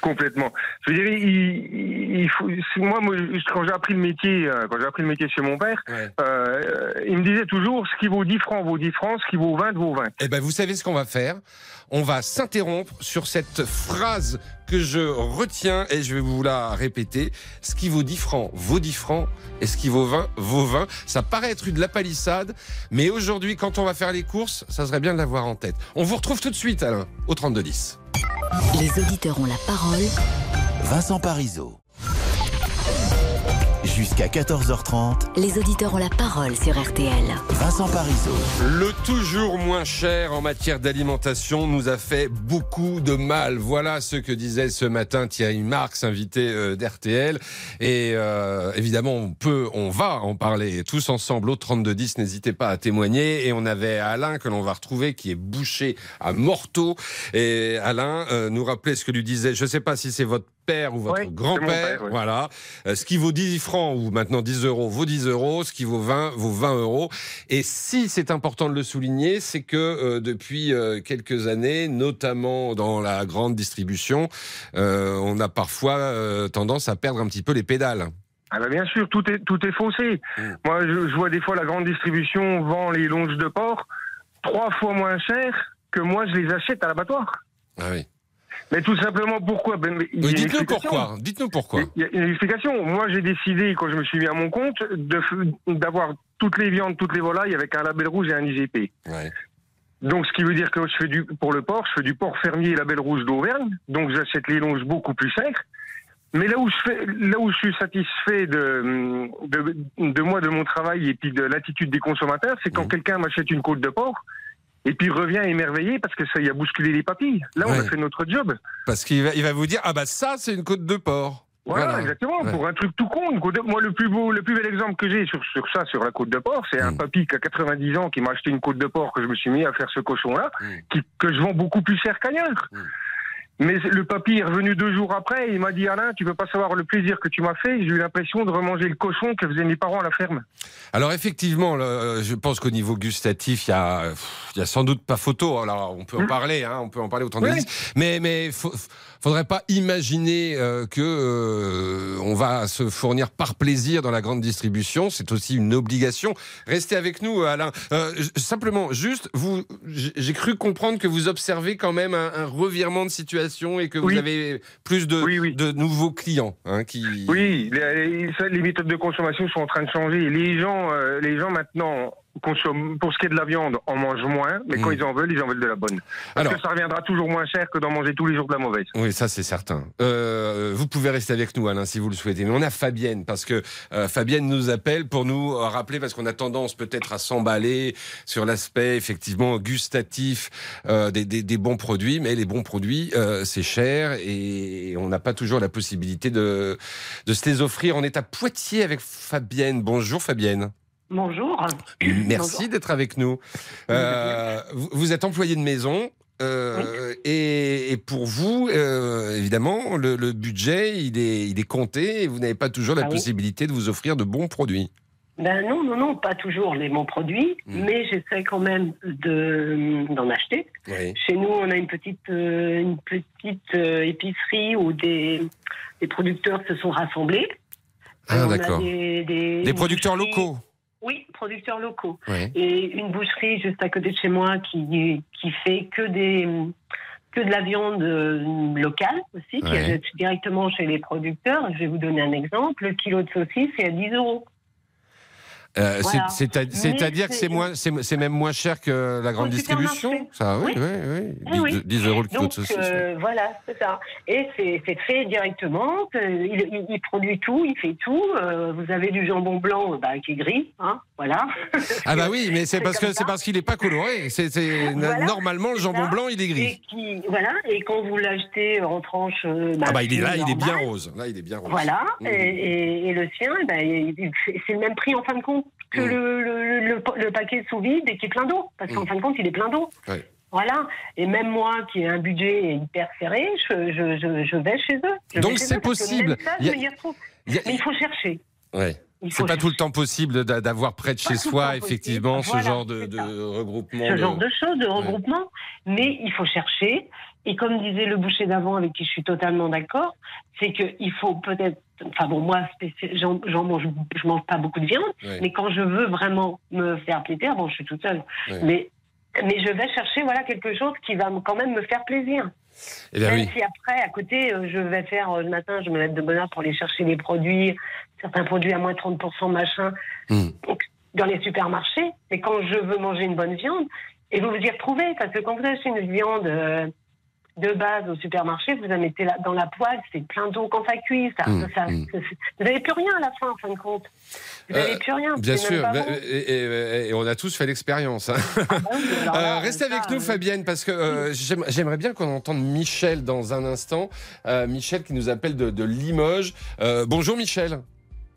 Complètement. Je veux dire, il, faut. Moi, moi, quand j'ai appris le métier, euh, quand j'ai appris le métier chez mon père, Ouais. euh, il me disait toujours ce qui vaut 10 francs vaut 10 francs, ce qui vaut 20 vaut 20. Eh ben, vous savez ce qu'on va faire? On va s'interrompre sur cette phrase que je retiens et je vais vous la répéter. Ce qui vaut 10 francs vaut 10 francs et ce qui vaut 20 vaut 20. Ça paraît être une de la palissade, mais aujourd'hui, quand on va faire les courses, ça serait bien de l'avoir en tête. On vous retrouve tout de suite, Alain, au 3210. Les auditeurs ont la parole. Vincent Parisot. Jusqu'à 14h30, Les auditeurs ont la parole sur RTL. Vincent Parisot. Le toujours moins cher en matière d'alimentation nous a fait beaucoup de mal. Voilà ce que disait ce matin Thierry Marx, invité euh, d'RTL. Et euh, évidemment, on peut, on va en parler tous ensemble au 3210. N'hésitez pas à témoigner. Et on avait Alain que l'on va retrouver qui est bouché à Morteau. Et Alain euh, nous rappelait ce que lui disait. Je ne sais pas si c'est votre père ou votre Ouais, grand-père. ouais. Voilà. Euh, ce qui vaut 10 francs ou maintenant 10 euros vaut 10 euros. Ce qui vaut 20 vaut 20 euros. Et si c'est important de le souligner, c'est que euh, depuis euh, quelques années, notamment dans la grande distribution, on a parfois tendance à perdre un petit peu les pédales. Ah bah bien sûr, tout est tout est faussé. Mm. Moi, je, je vois des fois la grande distribution vend les longes de porc trois fois moins cher que moi je les achète à l'abattoir. Ah oui. Mais tout simplement pourquoi? Ben, dites-nous pourquoi. Dites-nous pourquoi. Il y a une explication. Moi, j'ai décidé, quand je me suis mis à mon compte, d'avoir toutes les viandes, toutes les volailles avec un label rouge et un IGP. Ouais. Donc, ce qui veut dire que je fais du, pour le porc, je fais du porc fermier label rouge d'Auvergne. Donc, j'achète les longes beaucoup plus chères. Mais là où je fais, là où je suis satisfait de, de, de moi, de mon travail et puis de l'attitude des consommateurs, c'est quand Mhm. quelqu'un m'achète une côte de porc et puis revient émerveillé parce que ça y a bousculé les papilles. Là, on a fait notre job. Parce qu'il va, il va vous dire ah bah ça c'est une côte de porc. Voilà, exactement. Ouais. Pour un truc tout con. une côte de- Moi, le plus beau, le plus bel exemple que j'ai sur, sur ça, sur la côte de porc, c'est un Mm. papy qui a 90 ans qui m'a acheté une côte de porc que je me suis mis à faire ce cochon-là, Mm. qui, que je vends beaucoup plus cher qu'ailleurs. Mm. Mais le papy est revenu deux jours après et il m'a dit Alain, tu peux pas savoir le plaisir que tu m'as fait. J'ai eu l'impression de remanger le cochon que faisaient mes parents à la ferme. Alors effectivement, le- je pense qu'au niveau gustatif, il y a, pff, il y a sans doute pas photo. Alors on peut en Mm. parler, hein, on peut en parler au 32 mais mais faut- faudrait pas imaginer euh, que euh, on va se fournir par plaisir dans la grande distribution. C'est aussi une obligation. Restez avec nous, Alain. Euh, simplement, juste, vous, j'ai cru comprendre que vous observez quand même un, un revirement de situation et que vous avez plus de, Oui, oui. de nouveaux clients hein, qui. Oui, les, les- ça, les méthodes de consommation sont en train de changer. Les gens, euh, les gens maintenant consomment, pour ce qui est de la viande, en mangent moins, mais quand Mm. ils en veulent, ils en veulent de la bonne. Parce Alors- que ça reviendra toujours moins cher que d'en manger tous les jours de la mauvaise. Oui, ça c'est certain. Euh, vous pouvez rester avec nous, Alain, si vous le souhaitez. Mais on a Fabienne, parce que euh, Fabienne nous appelle pour nous euh, rappeler, parce qu'on a tendance peut-être à s'emballer sur l'aspect effectivement gustatif euh, des, des- des bons produits, mais les bons produits, euh, c'est cher et on n'a pas toujours la possibilité de, de se les offrir. On est à Poitiers avec Fabienne. Bonjour Fabienne. Bonjour. Merci d'être avec nous. Euh, vous, êtes employé de maison. euh, et, et pour vous, euh, évidemment, le, le budget, il est, il est compté et vous n'avez pas toujours la Ah oui. possibilité de vous offrir de bons produits. Ben non, non, non, pas toujours les bons produits, Mm. mais j'essaie quand même de d'en acheter. Oui. Chez nous, on a une petite une petite épicerie où des, des producteurs se sont rassemblés. Ah, d'accord. Des, des- Des une producteurs locaux. Oui, producteurs locaux. Oui. Et une boucherie juste à côté de chez moi qui qui fait que des que de la viande euh, locale aussi, qui Ouais. achète directement chez les producteurs. Je vais vous donner un exemple. Le kilo de saucisse est à 10 euros. Euh, Voilà. C'est-à-dire que c'est- moins, même moins cher que la grande distribution. Ça, oui, Oui. oui, oui. Eh oui. 10, 10 euros le kilo de saucisse. euh, voilà, c'est ça. Et c'est fait directement. euh, Il, il- il produit tout, il fait tout. vous avez du jambon blanc bah, qui est gris, hein, voilà. Ah bah oui, mais c'est parce que c'est parce qu'il n'est pas coloré. C'est Voilà, normalement le jambon blanc il est Et gris. qui, voilà. Et quand vous l'achetez en tranche, euh, Ah bah il est là, il est bien rose. Là il est bien rose. Voilà. Mhm. Et, et- et le sien, eh il- c'est le même prix en fin de compte que Mhm. le, le, le- le paquet sous vide et qui est plein d'eau, parce qu'en Mhm. fin de compte, il est plein d'eau. Ouais. Voilà. Et même moi, qui ai un budget hyper serré, je, je, je, je vais chez eux. Donc c'est possible. ça, a- y Mais il faut chercher. Ouais. C'est pas tout le temps possible d'a- d'avoir près de chez soi, possible. effectivement, ce Voilà, genre de, regroupement. ce de- genre de choses, de regroupement. Mais il faut chercher. Et comme disait le boucher d'avant, avec qui je suis totalement d'accord, c'est qu'il faut peut-être. Enfin bon, moi, j'en mange, je mange pas beaucoup de viande, Ouais. mais quand je veux vraiment me faire plaisir, bon, je suis toute seule, Ouais. mais mais je vais chercher voilà quelque chose qui va quand même me faire plaisir. Eh bien Même oui. si après, à côté, euh, je vais faire euh, le matin, je me lève de bonne heure pour aller chercher les produits, certains produits à moins 30%, machin, Mm. donc, dans les supermarchés. Mais quand je veux manger une bonne viande, et vous vous y retrouvez, parce que quand vous achetez une viande euh, de base au supermarché, vous la mettez dans la poêle, c'est plein d'eau quand ça cuit. Ça, Mm, ça- ça- vous n'avez plus rien à la fin, en fin de compte. Vous n'avez Euh, plus rien. Bien c'est sûr, bah, bon. et, et- et on a tous fait l'expérience. hein. Ah bah oui, Euh, restez avec nous, Fabienne, parce que euh, j'aime- j'aimerais bien qu'on entende Michel dans un instant. Michel qui nous appelle de, de Limoges. Bonjour Michel.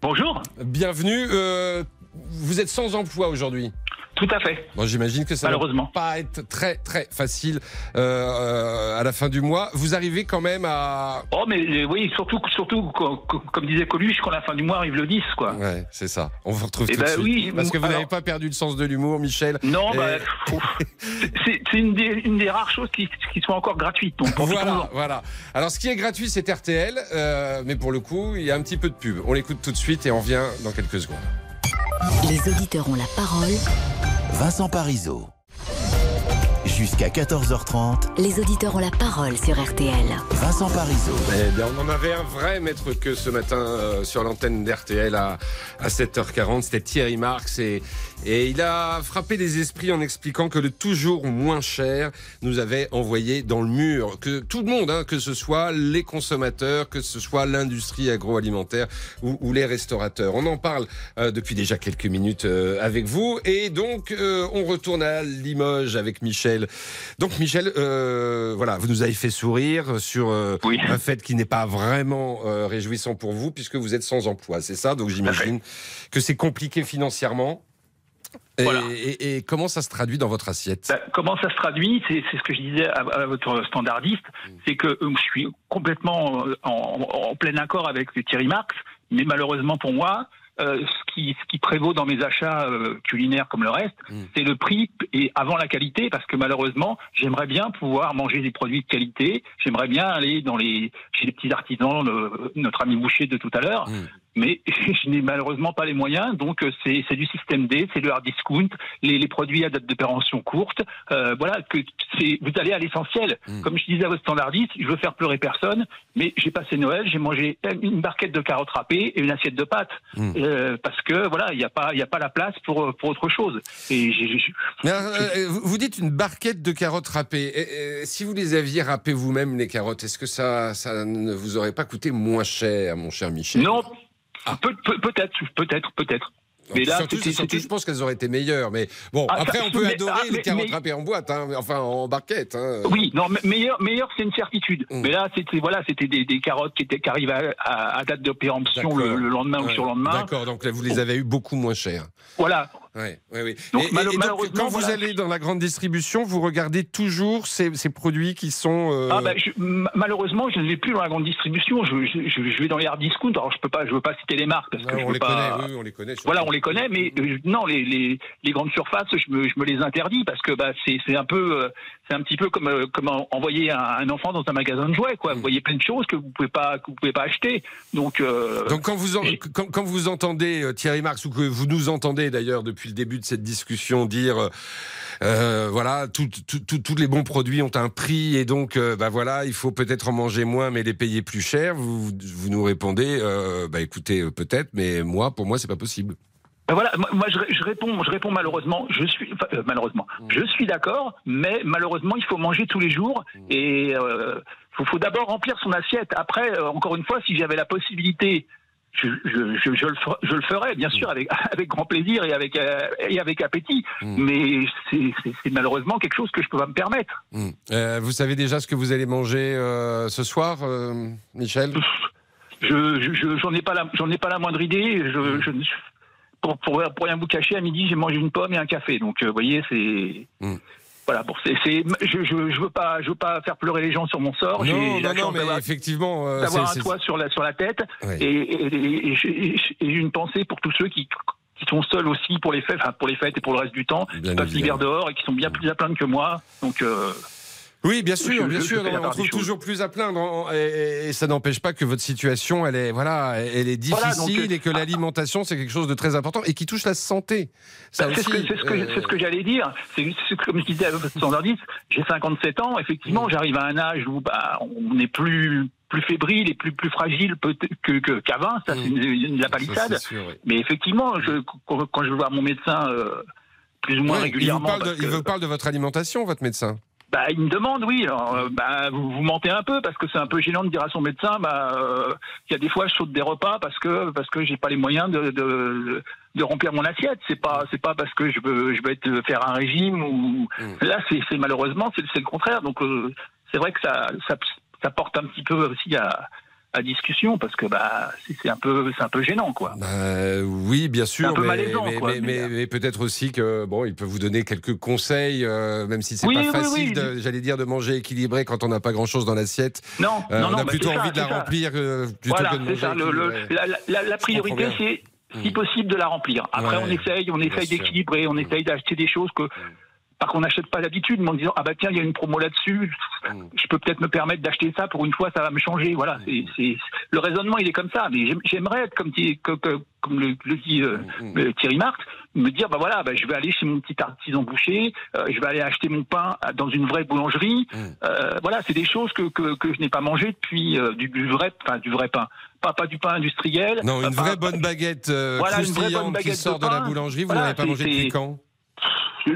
Bonjour. Bienvenue. Euh, vous êtes sans emploi aujourd'hui. Tout à fait. Bon, j'imagine que ça va Malheureusement. pas être très très facile euh, euh, à la fin du mois. Vous arrivez quand même à. Oh, mais euh, oui, surtout, surtout co- co- comme disait Coluche, quand la fin du mois arrive le 10, quoi. Ouais, c'est ça. On vous retrouve Eh tout de ben suite. oui, parce que vous alors- n'avez pas perdu le sens de l'humour, Michel. Non, Et- bah, c'est une des, une des rares choses qui, qui sont encore gratuites. Donc, Voilà, voilà. Alors, ce qui est gratuit, c'est RTL, euh, mais pour le coup, il y a un petit peu de pub. On l'écoute tout de suite et on revient dans quelques secondes. Les auditeurs ont la parole. Vincent Parisot. Jusqu'à 14h30, Les auditeurs ont la parole sur RTL. Vincent Parisot. Eh bien, on en avait un vrai maître que ce matin euh, sur l'antenne d'RTL à, à 7h40. C'était Thierry Marx et, et il a frappé les esprits en expliquant que le toujours moins cher nous avait envoyé dans le mur. Que tout le monde, hein, que ce soit les consommateurs, que ce soit l'industrie agroalimentaire ou, ou les restaurateurs. On en parle euh, depuis déjà quelques minutes euh, avec vous. Et donc, euh, on retourne à Limoges avec Michel. Donc, Michel, euh, voilà, vous nous avez fait sourire sur euh, Oui. un fait qui n'est pas vraiment euh, réjouissant pour vous puisque vous êtes sans emploi, c'est ça? Donc, j'imagine que c'est compliqué financièrement. Et, Voilà. et- et comment ça se traduit dans votre assiette? Bah, comment ça se traduit? C'est ce que je disais à, à votre standardiste, Mm. c'est que je suis complètement en, en plein accord avec Thierry Marx, mais malheureusement pour moi, euh, ce, qui, ce qui prévaut dans mes achats euh, culinaires comme le reste, Mm. c'est le prix et avant la qualité, parce que malheureusement, j'aimerais bien pouvoir manger des produits de qualité, j'aimerais bien aller dans les chez les petits artisans, le- notre ami Boucher de tout à l'heure, Mm. Mais je n'ai malheureusement pas les moyens, donc euh, c'est c'est du système D, c'est le hard discount, les, les produits à date de péremption courte, euh, voilà, que c'est vous allez à l'essentiel. Mm. Comme je disais à votre standardiste, je veux faire pleurer personne, mais j'ai passé Noël, j'ai mangé une barquette de carottes râpées et une assiette de pâtes, Mm. euh, parce que voilà, il n'y a pas il a pas la place pour pour autre chose. Et j'ai- Mais alors, euh, vous vous dites une barquette de carottes râpées. Et, et, si vous les aviez râpées vous-même, les carottes, est-ce que ça, ça ne vous aurait pas coûté moins cher, mon cher Michel? Non, Ah. peut- peut- peut-être, peut-être, peut-être. Mais là, surtout, je pense qu'elles auraient été meilleures. Mais bon, Ah, après, ça- on peut mais- adorer ah, les mais- carottes mais- râpées en boîte, hein, enfin en barquette. Hein. Oui, non, me- meilleur, meilleur, c'est une certitude. Mm. Mais là, c'était voilà, c'était des, des carottes qui étaient qui arrivaient à, à- à date de péremption le, le lendemain ou sur lendemain. D'accord, donc là, vous les avez eu beaucoup moins chères. Voilà. Ouais, ouais, oui. Donc, et, et quand vous allez dans la grande distribution, vous regardez toujours ces, ces produits qui sont. euh, Ah je- m- malheureusement, je ne vais plus dans la grande distribution. Je, je- je- je vais dans les hard discount. Alors, je peux pas, je veux pas citer les marques parce que ouais, je on veux les pas. connaît, oui, on les connaît. Voilà, on les connaît, mais euh, non, les, les, les grandes surfaces, je me, les interdis parce que bah, c'est un peu, euh, c'est un petit peu comme, comme en- envoyer un, un enfant dans un magasin de jouets, quoi. Vous voyez plein de choses que vous pouvez pas, que vous pouvez pas acheter. Donc, Donc quand vous, en- j'ai- quand, quand vous entendez Thierry Marx, ou que vous nous entendez d'ailleurs depuis le début de cette discussion dire, euh, euh, voilà, tous les bons produits ont un prix et donc, euh, bah voilà, il faut peut-être en manger moins mais les payer plus cher, vous, vous nous répondez, euh, bah écoutez, euh, peut-être, mais moi, pour moi, c'est pas possible. Ben voilà, moi, je, je réponds, je réponds malheureusement. Je suis enfin, euh, malheureusement, je suis d'accord, mais malheureusement, il faut manger tous les jours et euh, faut, faut d'abord remplir son assiette. Après, euh, encore une fois, si j'avais la possibilité, je, je, je, je le, fer- je le ferais, bien sûr, avec avec grand plaisir et avec euh, et avec appétit. Mais c'est malheureusement quelque chose que je peux pas me permettre. Hmm. Euh, vous savez déjà ce que vous allez manger euh, ce soir, euh, Michel? Je je- je- j'en ai pas la j'en ai pas la moindre idée. Je, je ne suis- pour, pour, pour rien vous cacher, à midi, j'ai mangé une pomme et un café. Donc, vous voyez, c'est. Voilà, bon, c'est, c'est, je, je, je veux pas, je veux pas faire pleurer les gens sur mon sort. J'ai- Non, non, non, mais d'avoir- effectivement, euh, d'avoir c'est- un toit sur la sur la tête. Ouais. Et, et, une pensée pour tous ceux qui qui sont seuls aussi pour les fêtes, enfin pour les fêtes et pour le reste du temps, Bien qui passent l'hiver dehors et qui sont bien plus à plaindre que moi. Donc. Euh, Oui, bien sûr, bien sûr. on trouve toujours plus à plaindre, et, ça n'empêche pas que votre situation, elle est, voilà, elle est difficile Voilà, donc, euh, et que l'alimentation, c'est quelque chose de très important et qui touche la santé. Bah, c'est ce que, ce euh, ce que j'allais dire. C'est comme je disais à j'ai 57 ans. Mm. Effectivement, j'arrive à un âge où bah, on est plus plus fébrile et plus plus fragile que qu'avant. Ça, c'est une, une- la palissade. Mm. c'est sûr, oui. Mais effectivement, je, quand, je voir mon médecin euh, plus ou moins Ouais, il, vous régulièrement, parle de, parce il que- vous parle de votre alimentation, votre médecin. Bah, il me demande, oui. Alors, euh, bah, vous, vous mentez un peu parce que c'est un peu gênant de dire à son médecin, bah, euh, qu'il y a des fois je saute des repas parce que parce que j'ai pas les moyens de, de de remplir mon assiette. C'est pas c'est pas parce que je veux je veux être faire un régime ou là c'est c'est malheureusement c'est c'est le contraire. Donc euh, c'est vrai que ça, ça ça porte un petit peu aussi à à discussion parce que bah c'est un peu c'est un peu gênant quoi. Euh, oui, bien sûr, un peu mais, malaisant, mais, quoi, mais- mais- mais- mais peut-être aussi que bon, il peut vous donner quelques conseils, euh, même si c'est Oui, pas oui, facile, oui. j'allais dire, de manger équilibré quand on n'a pas grand-chose dans l'assiette. Non, Euh, non, on non, a bah, plutôt ça, envie de la remplir euh, plutôt voilà, que de manger ça. Le, le- équilibré. la, la- la priorité, c'est si possible de la remplir. Après, Ouais, on essaye, on essaye d'équilibrer, on essaye d'acheter des choses que par qu'on n'achète pas d'habitude, mais en disant ah bah tiens il y a une promo là-dessus, je peux peut-être me permettre d'acheter ça pour une fois, ça va me changer. Voilà, c'est, c'est- le raisonnement il est comme ça. Mais j'aime- j'aimerais être comme, comme le, le dit euh, euh, Thierry Marx, me dire bah voilà, bah, je vais aller chez mon petit artisan boucher, euh, je vais aller acheter mon pain dans une vraie boulangerie. Euh, voilà, c'est des choses que, que, que je n'ai pas mangé depuis du, du vrai, enfin du vrai pain, pas pas du pain industriel. Non, une pas- vraie pas- bonne baguette Voilà, une vraie bonne croustillante qui baguette sort de, de la boulangerie, vous Voilà, n'en avez pas mangé depuis quand?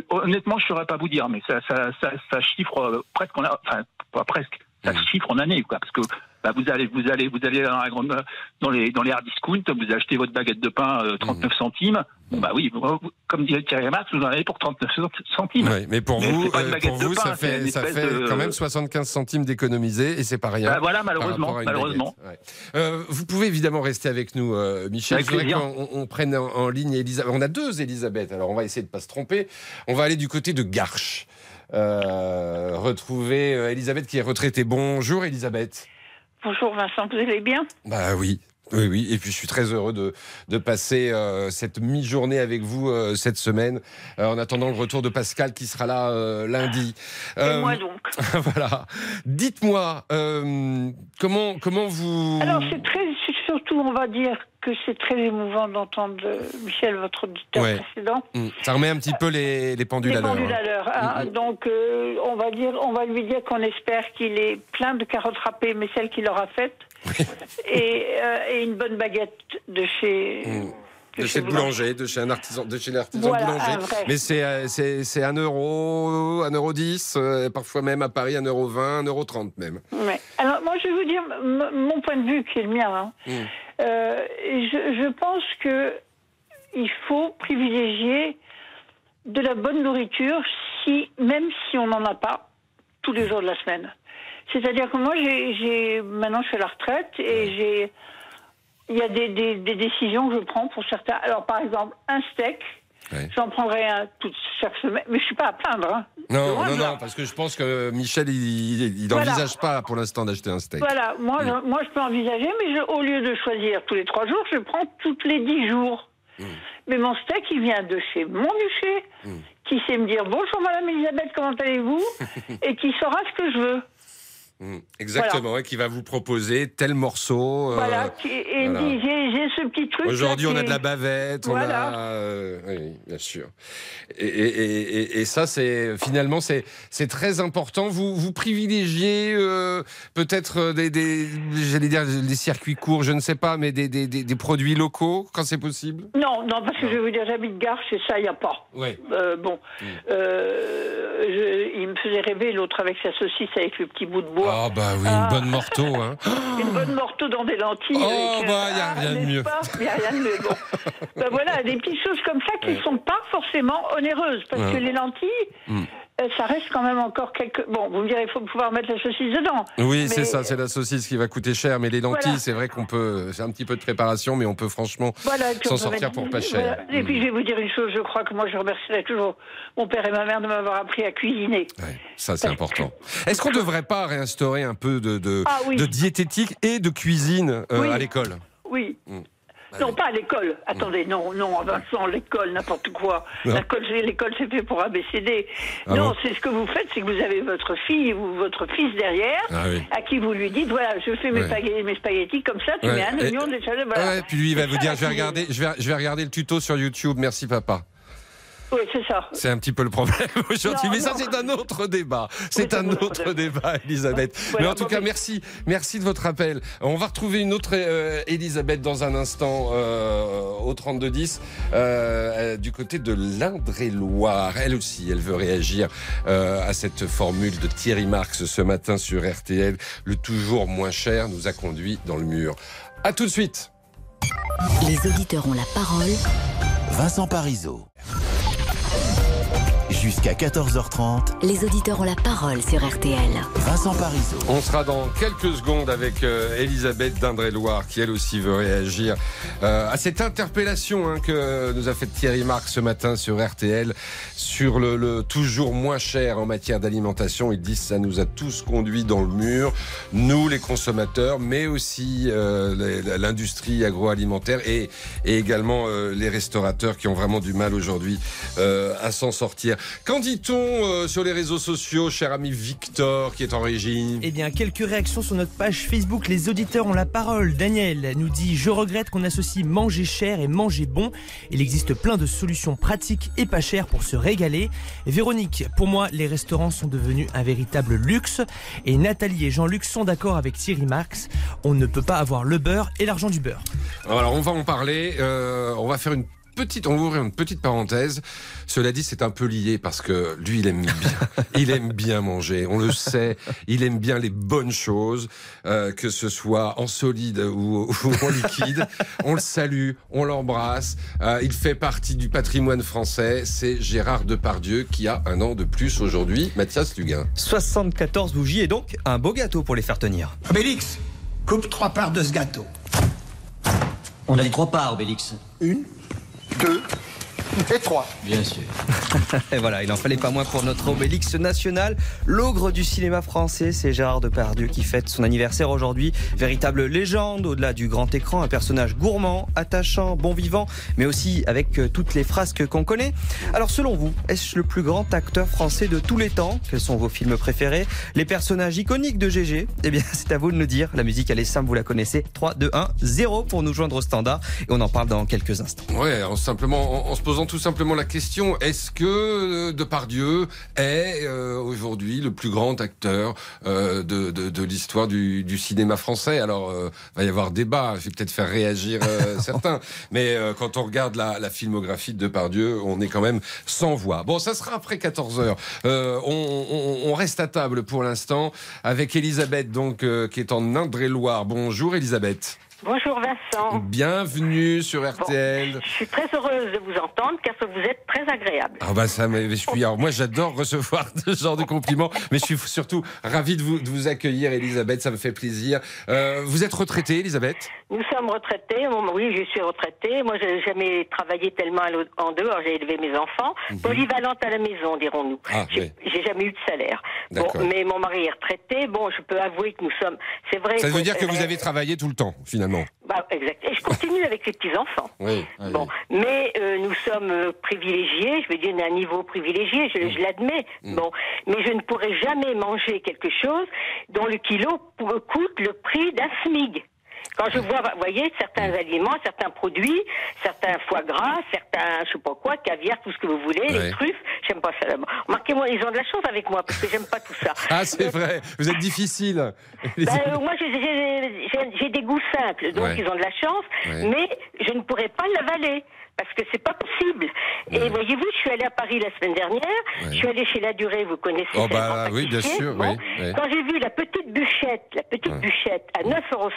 Honnêtement, je saurais pas vous dire, mais ça, ça, ça, chiffre euh, presque en, a- enfin pas presque, ça Hmm. chiffre en année, quoi, parce que bah, vous allez, vous allez, vous allez dans, la grande, dans les, dans les hard discount, vous achetez votre baguette de pain euh, 39 Hmm. centimes. Bon bah oui, comme dirait Thierry Marx, vous en avez pour 39 centimes. Oui, mais pour Mais vous, euh, baguette pour de vous pain, ça fait, une ça espèce fait de- quand même 75 centimes d'économiser et c'est pas rien. Bah voilà, malheureusement, malheureusement. Ouais. Euh, vous pouvez évidemment rester avec nous, euh, Michel. Avec Je voudrais qu'on on prenne en, en ligne Elisabeth. On a deux Elisabeth, alors on va essayer de pas se tromper. On va aller du côté de Garches. Euh, retrouver euh, Elisabeth qui est retraitée. Bonjour Elisabeth. Bonjour Vincent, vous allez bien? Bah oui. Oui, oui, et puis je suis très heureux de, de passer euh, cette mi-journée avec vous euh, cette semaine, euh, en attendant le retour de Pascal qui sera là lundi. Et moi donc voilà. Dites-moi, comment, comment vous... Alors c'est très, surtout on va dire que c'est très émouvant d'entendre euh, Michel, votre auditeur Ouais. précédent, Hmm, Ça remet un petit peu les, les pendules les à l'heure. pendules hein. à l'heure. hein. Mhm. Donc euh, on va dire, on va lui dire qu'on espère qu'il est plein de carottes râpées, mais celles qu'il aura faites, et, euh, et une bonne baguette de chez. De chez le boulanger, de chez un artisan, de chez l'artisan Voilà, boulanger. vrai. Mais c'est euh, c'est c'est euro, un euro dix, euh, parfois même à Paris un euro vingt, un euro trente même. Ouais. Alors moi je vais vous dire m- mon point de vue qui est le mien. hein. Hmm. Euh, je, je pense que il faut privilégier de la bonne nourriture, si même si on n'en a pas tous les jours de la semaine. C'est-à-dire que moi, j'ai, j'ai- maintenant je fais la retraite et j'ai, il y a des, des- des décisions que je prends pour certains. Alors par exemple, un steak, j'en prendrai un toute chaque semaine, mais je suis pas à plaindre. hein. Non, non, non, parce que je pense que Michel, il- Voilà. n'envisage pas pour l'instant d'acheter un steak. Voilà, moi, Mm. je, moi je peux envisager, mais je- au lieu de choisir tous les trois jours, je prends toutes les dix jours. Mm. Mais mon steak, il vient de chez mon duché, qui sait me dire bonjour Madame Elisabeth, comment allez-vous? Et qui saura ce que je veux. Mmh, exactement, et qui va vous proposer tel morceau. euh, Voilà, qui- et voilà. j'ai Aujourd'hui, on a de la bavette, Voilà. on a. euh, oui, bien sûr. Et, et- et- et ça, c'est finalement, c'est c'est très important. Vous, vous privilégiez euh, peut-être euh, des, des- j'allais dire des circuits courts, je ne sais pas, mais des, des- des- des produits locaux quand c'est possible? Non, non, parce que je vais vous dire, j'habite Garches et ça, il n'y a pas. Ouais. Euh, bon, je- il me faisait rêver l'autre avec sa saucisse avec le petit bout de bois. Ah bah oui, Ah. une bonne morteau, hein. Une bonne morteau dans des lentilles. Oh, avec, bah, ah, Il n'y a rien de mieux. Bon. Ben voilà, des petites choses comme ça qui ne Ouais. sont pas forcément onéreuses. Parce Ouais. que les lentilles, Mm. euh, ça reste quand même encore quelques. Bon, vous me direz, il faut pouvoir mettre la saucisse dedans. Oui, Mais- c'est ça, c'est la saucisse qui va coûter cher, mais les lentilles, Voilà. c'est vrai qu'on peut, c'est un petit peu de préparation, mais on peut franchement Voilà, s'en sortir mettre- pour pas voilà. cher. Et puis Mm. je vais vous dire une chose, je crois que moi je remercierai toujours mon père et ma mère de m'avoir appris à cuisiner. Ça, c'est important. Est-ce qu'on ne devrait pas réinstaurer un peu de, de, Ah oui. de diététique et de cuisine euh, Oui. à l'école? Oui. Mm. Non, pas à l'école. Attendez, non, non, Vincent, l'école, n'importe quoi. L'école, c'est- fait pour ABCD. Ah non, bon c'est ce que vous faites, c'est que vous avez votre fille ou votre fils derrière, Ah oui. à qui vous lui dites, voilà, je fais mes, Ouais. spaghettis, mes spaghettis comme ça, tu Ouais. mets un oignon, des salades, voilà. Ouais, puis lui, il va vous ça, dire, je vais regarder, je vais, je vais regarder le tuto sur YouTube. Merci, papa. Oui, c'est ça. C'est un petit peu le problème aujourd'hui, Non, mais ça c'est un autre débat. C'est un autre débat, Elisabeth. Voilà, mais en tout cas, merci, merci de votre appel. On va retrouver une autre euh, Elisabeth dans un instant euh, au 3210 euh, euh, du côté de l'Indre-et-Loire. Elle aussi, elle veut réagir euh, à cette formule de Thierry Marx ce matin sur RTL. Le toujours moins cher nous a conduit dans le mur. À tout de suite. Les auditeurs ont la parole. Vincent Parisot. Jusqu'à 14h30, Les auditeurs ont la parole sur RTL. Vincent Parisot. On sera dans quelques secondes avec euh, Elisabeth d'Indre-et-Loire qui elle aussi veut réagir euh, à cette interpellation hein, que nous a fait Thierry Marc ce matin sur RTL sur le, le toujours moins cher en matière d'alimentation. Ils disent que ça nous a tous conduits dans le mur, nous les consommateurs, mais aussi euh, l'industrie agroalimentaire et, et également euh, les restaurateurs qui ont vraiment du mal aujourd'hui euh, à s'en sortir. Qu'en dit-on euh, sur les réseaux sociaux, cher ami Victor qui est en régie? Eh bien, quelques réactions sur notre page Facebook. Les auditeurs ont la parole. Daniel nous dit Je regrette qu'on associe manger cher et manger bon. Il existe plein de solutions pratiques et pas chères pour se régaler. Véronique, pour moi, les restaurants sont devenus un véritable luxe. Et Nathalie et Jean-Luc sont d'accord avec Thierry Marx. On ne peut pas avoir le beurre et l'argent du beurre. Alors on va en parler. euh, on va faire une petite, on va ouvrir une petite parenthèse. Cela dit, c'est un peu lié parce que lui, il aime bien, il aime bien manger. On le sait. Il aime bien les bonnes choses, euh, que ce soit en solide ou, ou en liquide. On le salue, on l'embrasse. Euh, il fait partie du patrimoine français. C'est Gérard Depardieu qui a un an de plus aujourd'hui. Mathias Luguin. 74 bougies et donc un beau gâteau pour les faire tenir. Obélix, coupe trois parts de ce gâteau. On a dit trois parts, Bélix. Une, deux et trois. Bien sûr. Et voilà, il en fallait pas moins pour notre Obélix national. L'ogre du cinéma français, c'est Gérard Depardieu qui fête son anniversaire aujourd'hui. Véritable légende, au-delà du grand écran, un personnage gourmand, attachant, bon vivant, mais aussi avec euh, toutes les frasques qu'on connaît. Alors selon vous, est-ce le plus grand acteur français de tous les temps? Quels sont vos films préférés? Les personnages iconiques de GG Eh bien, c'est à vous de nous dire. La musique, elle est simple, vous la connaissez. 3, 2, 1, 0 pour nous joindre au standard. Et on en parle dans quelques instants. Ouais, en, simplement, en, en se posant tout simplement la question est-ce que euh, Depardieu est euh, aujourd'hui le plus grand acteur euh, de, de, de l'histoire du, du cinéma français? Alors, euh, va y avoir débat. Je vais peut-être faire réagir certains, mais quand on regarde la, la filmographie de Depardieu, on est quand même sans voix. Bon, ça sera après 14 heures. On, on, on reste à table pour l'instant avec Elisabeth, donc qui est en Indre-et-Loire. Bonjour, Elisabeth. Bonjour Vincent. Bienvenue sur RTL. Je suis très heureuse de vous entendre car vous êtes très agréable. Ah bah ça, mais je suis. Alors moi, j'adore recevoir ce genre de compliments, mais je suis surtout ravi de vous, de vous accueillir, Elisabeth. Ça me fait plaisir. Euh, vous êtes retraitée, Elisabeth? Nous sommes retraités. Oui, je suis retraitée. Moi, j'ai jamais travaillé tellement à en dehors. J'ai élevé mes enfants. Polyvalente à la maison, dirons-nous. Ah, j'ai oui. jamais eu de salaire. Bon, mais mon mari est retraité. Bon, je peux avouer que nous sommes. C'est vrai. Ça veut dire que vous avez travaillé tout le temps, finalement. Bah, exact. Et je continue avec les petits enfants. Oui. Bon, mais euh, nous sommes euh, privilégiés, je veux dire, on a un niveau privilégié, je, je l'admets. Bon, mais je ne pourrai jamais manger quelque chose dont le kilo coûte le prix d'un SMIG. Quand je vois, vous voyez, certains aliments, certains produits, certains foie gras, certains, je sais pas quoi, caviar, tout ce que vous voulez, Ouais. les truffes, j'aime pas ça. Marquez-moi, ils ont de la chance avec moi parce que j'aime pas tout ça. Ah, c'est vrai, vous êtes difficile. Ben, euh, moi, j'ai- des goûts simples, donc Ouais. ils ont de la chance, Ouais. mais je ne pourrais pas l'avaler. Parce que c'est pas possible. Et voyez-vous, je suis allée à Paris la semaine dernière. Je suis allée chez La Durée, vous connaissez. Oh, bah, oui, bien sûr, Bon. oui, oui. Quand j'ai vu la petite bûchette, la petite bûchette à 9,50 euros,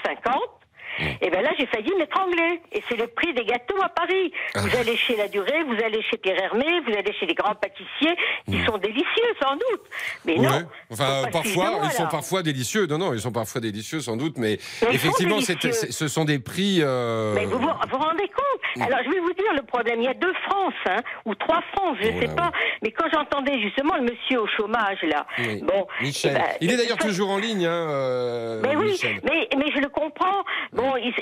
et ben là, j'ai failli m'étrangler. Et c'est le prix des gâteaux à Paris. Ah. Vous allez chez La Durée, vous allez chez Pierre Hermé, vous allez chez les grands pâtissiers qui sont délicieux, sans doute. Mais non. Enfin, parfois, ils sont parfois délicieux. Non, non, ils sont parfois délicieux, sans doute, mais, effectivement, ce sont des prix. euh, Mais vous vous, vous rendez compte Alors je vais vous dire le problème. Il y a deux France, hein, ou trois France, je ne Oh sais pas. Mais quand j'entendais justement le monsieur au chômage là, Oui. bon, Michel. eh ben, il est d'ailleurs toujours en ligne, hein, euh, Mais oui, Michel. mais, mais je le comprends. Bon, il-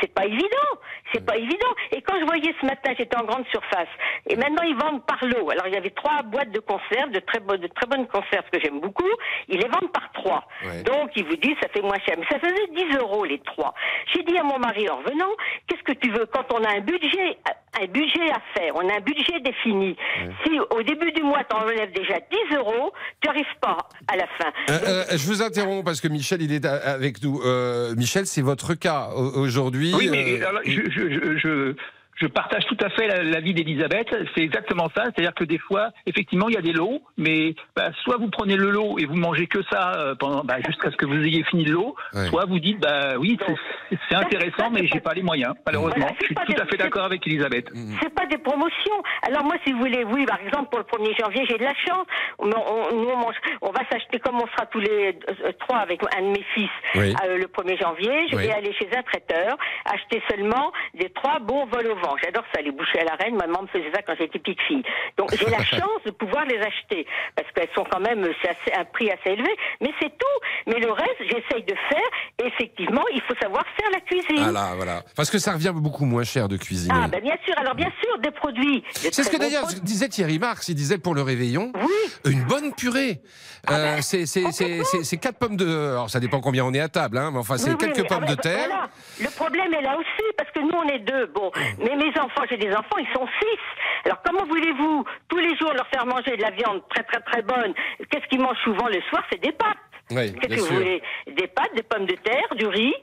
c'est- pas évident. C'est pas évident. Et quand je voyais ce matin, j'étais en grande surface. Et maintenant, ils vendent par lot. Alors, il y avait trois boîtes de conserve, de très, bonnes- de très bonnes conserves que j'aime beaucoup. Ils les vendent par trois. Ouais. Donc, ils vous disent, ça fait moins cher. Mais ça faisait 10 euros, les trois. J'ai dit à mon mari en revenant, qu'est-ce que tu veux? Quand on a un budget, un budget à faire, on a un budget défini. Si au début du mois, tu enlèves déjà 10 euros, tu n'arrives pas à la fin. Euh, euh, je vous interromps parce que Michel, il est avec nous. Euh, Michel, c'est votre cas au- aujourd'hui. Oui, mais euh, alors, je, je, je, je, partage tout à fait la- l'avis d'Elisabeth. C'est exactement ça. C'est-à-dire que des fois, effectivement, il y a des lots, mais bah, soit vous prenez le lot et vous mangez que ça euh, pendant bah, jusqu'à ce que vous ayez fini le lot, Ouais. soit vous dites bah oui, c'est- intéressant, mais j'ai pas les moyens. Malheureusement, Voilà, je suis tout des- à fait d'accord avec Elisabeth. C'est pas des promotions. Alors moi, si vous voulez, oui, par exemple, pour le 1er janvier, j'ai de la chance. On, on- nous, on, mange- on va s'acheter, comme on sera tous les euh, trois avec un de mes fils Oui. euh, le 1er janvier, je Oui. vais aller chez un traiteur, acheter seulement des trois bons vols au vent. J'adore ça, les bouchées à la reine. Maman me faisait ça quand j'étais petite fille. Donc j'ai la chance de pouvoir les acheter parce qu'elles sont quand même, c'est assez- un prix assez élevé. Mais c'est tout. Mais le reste, j'essaye de faire. Effectivement, il faut savoir faire la cuisine. Voilà, voilà. Parce que ça revient beaucoup moins cher de cuisiner. Ah, ben bien sûr. Alors bien sûr, des produits. de C'est ce que d'ailleurs produits. disait Thierry Marx. Il disait pour le réveillon, une bonne purée. Ah Euh, ben, c'est- c'est c'est- c'est- c'est quatre pommes de. Alors ça dépend combien on est à table, hein, mais enfin c'est Oui, oui, quelques mais- pommes ah, de ben, terre. voilà. Le problème est là aussi, parce que nous, on est deux. Bon, mais mes enfants, j'ai des enfants, ils sont six. Alors, comment voulez-vous tous les jours leur faire manger de la viande très, très, très bonne Qu'est-ce qu'ils mangent souvent le soir? C'est des pâtes. Oui, Qu'est-ce que vous voulez? Des pâtes, des pommes de terre, du riz.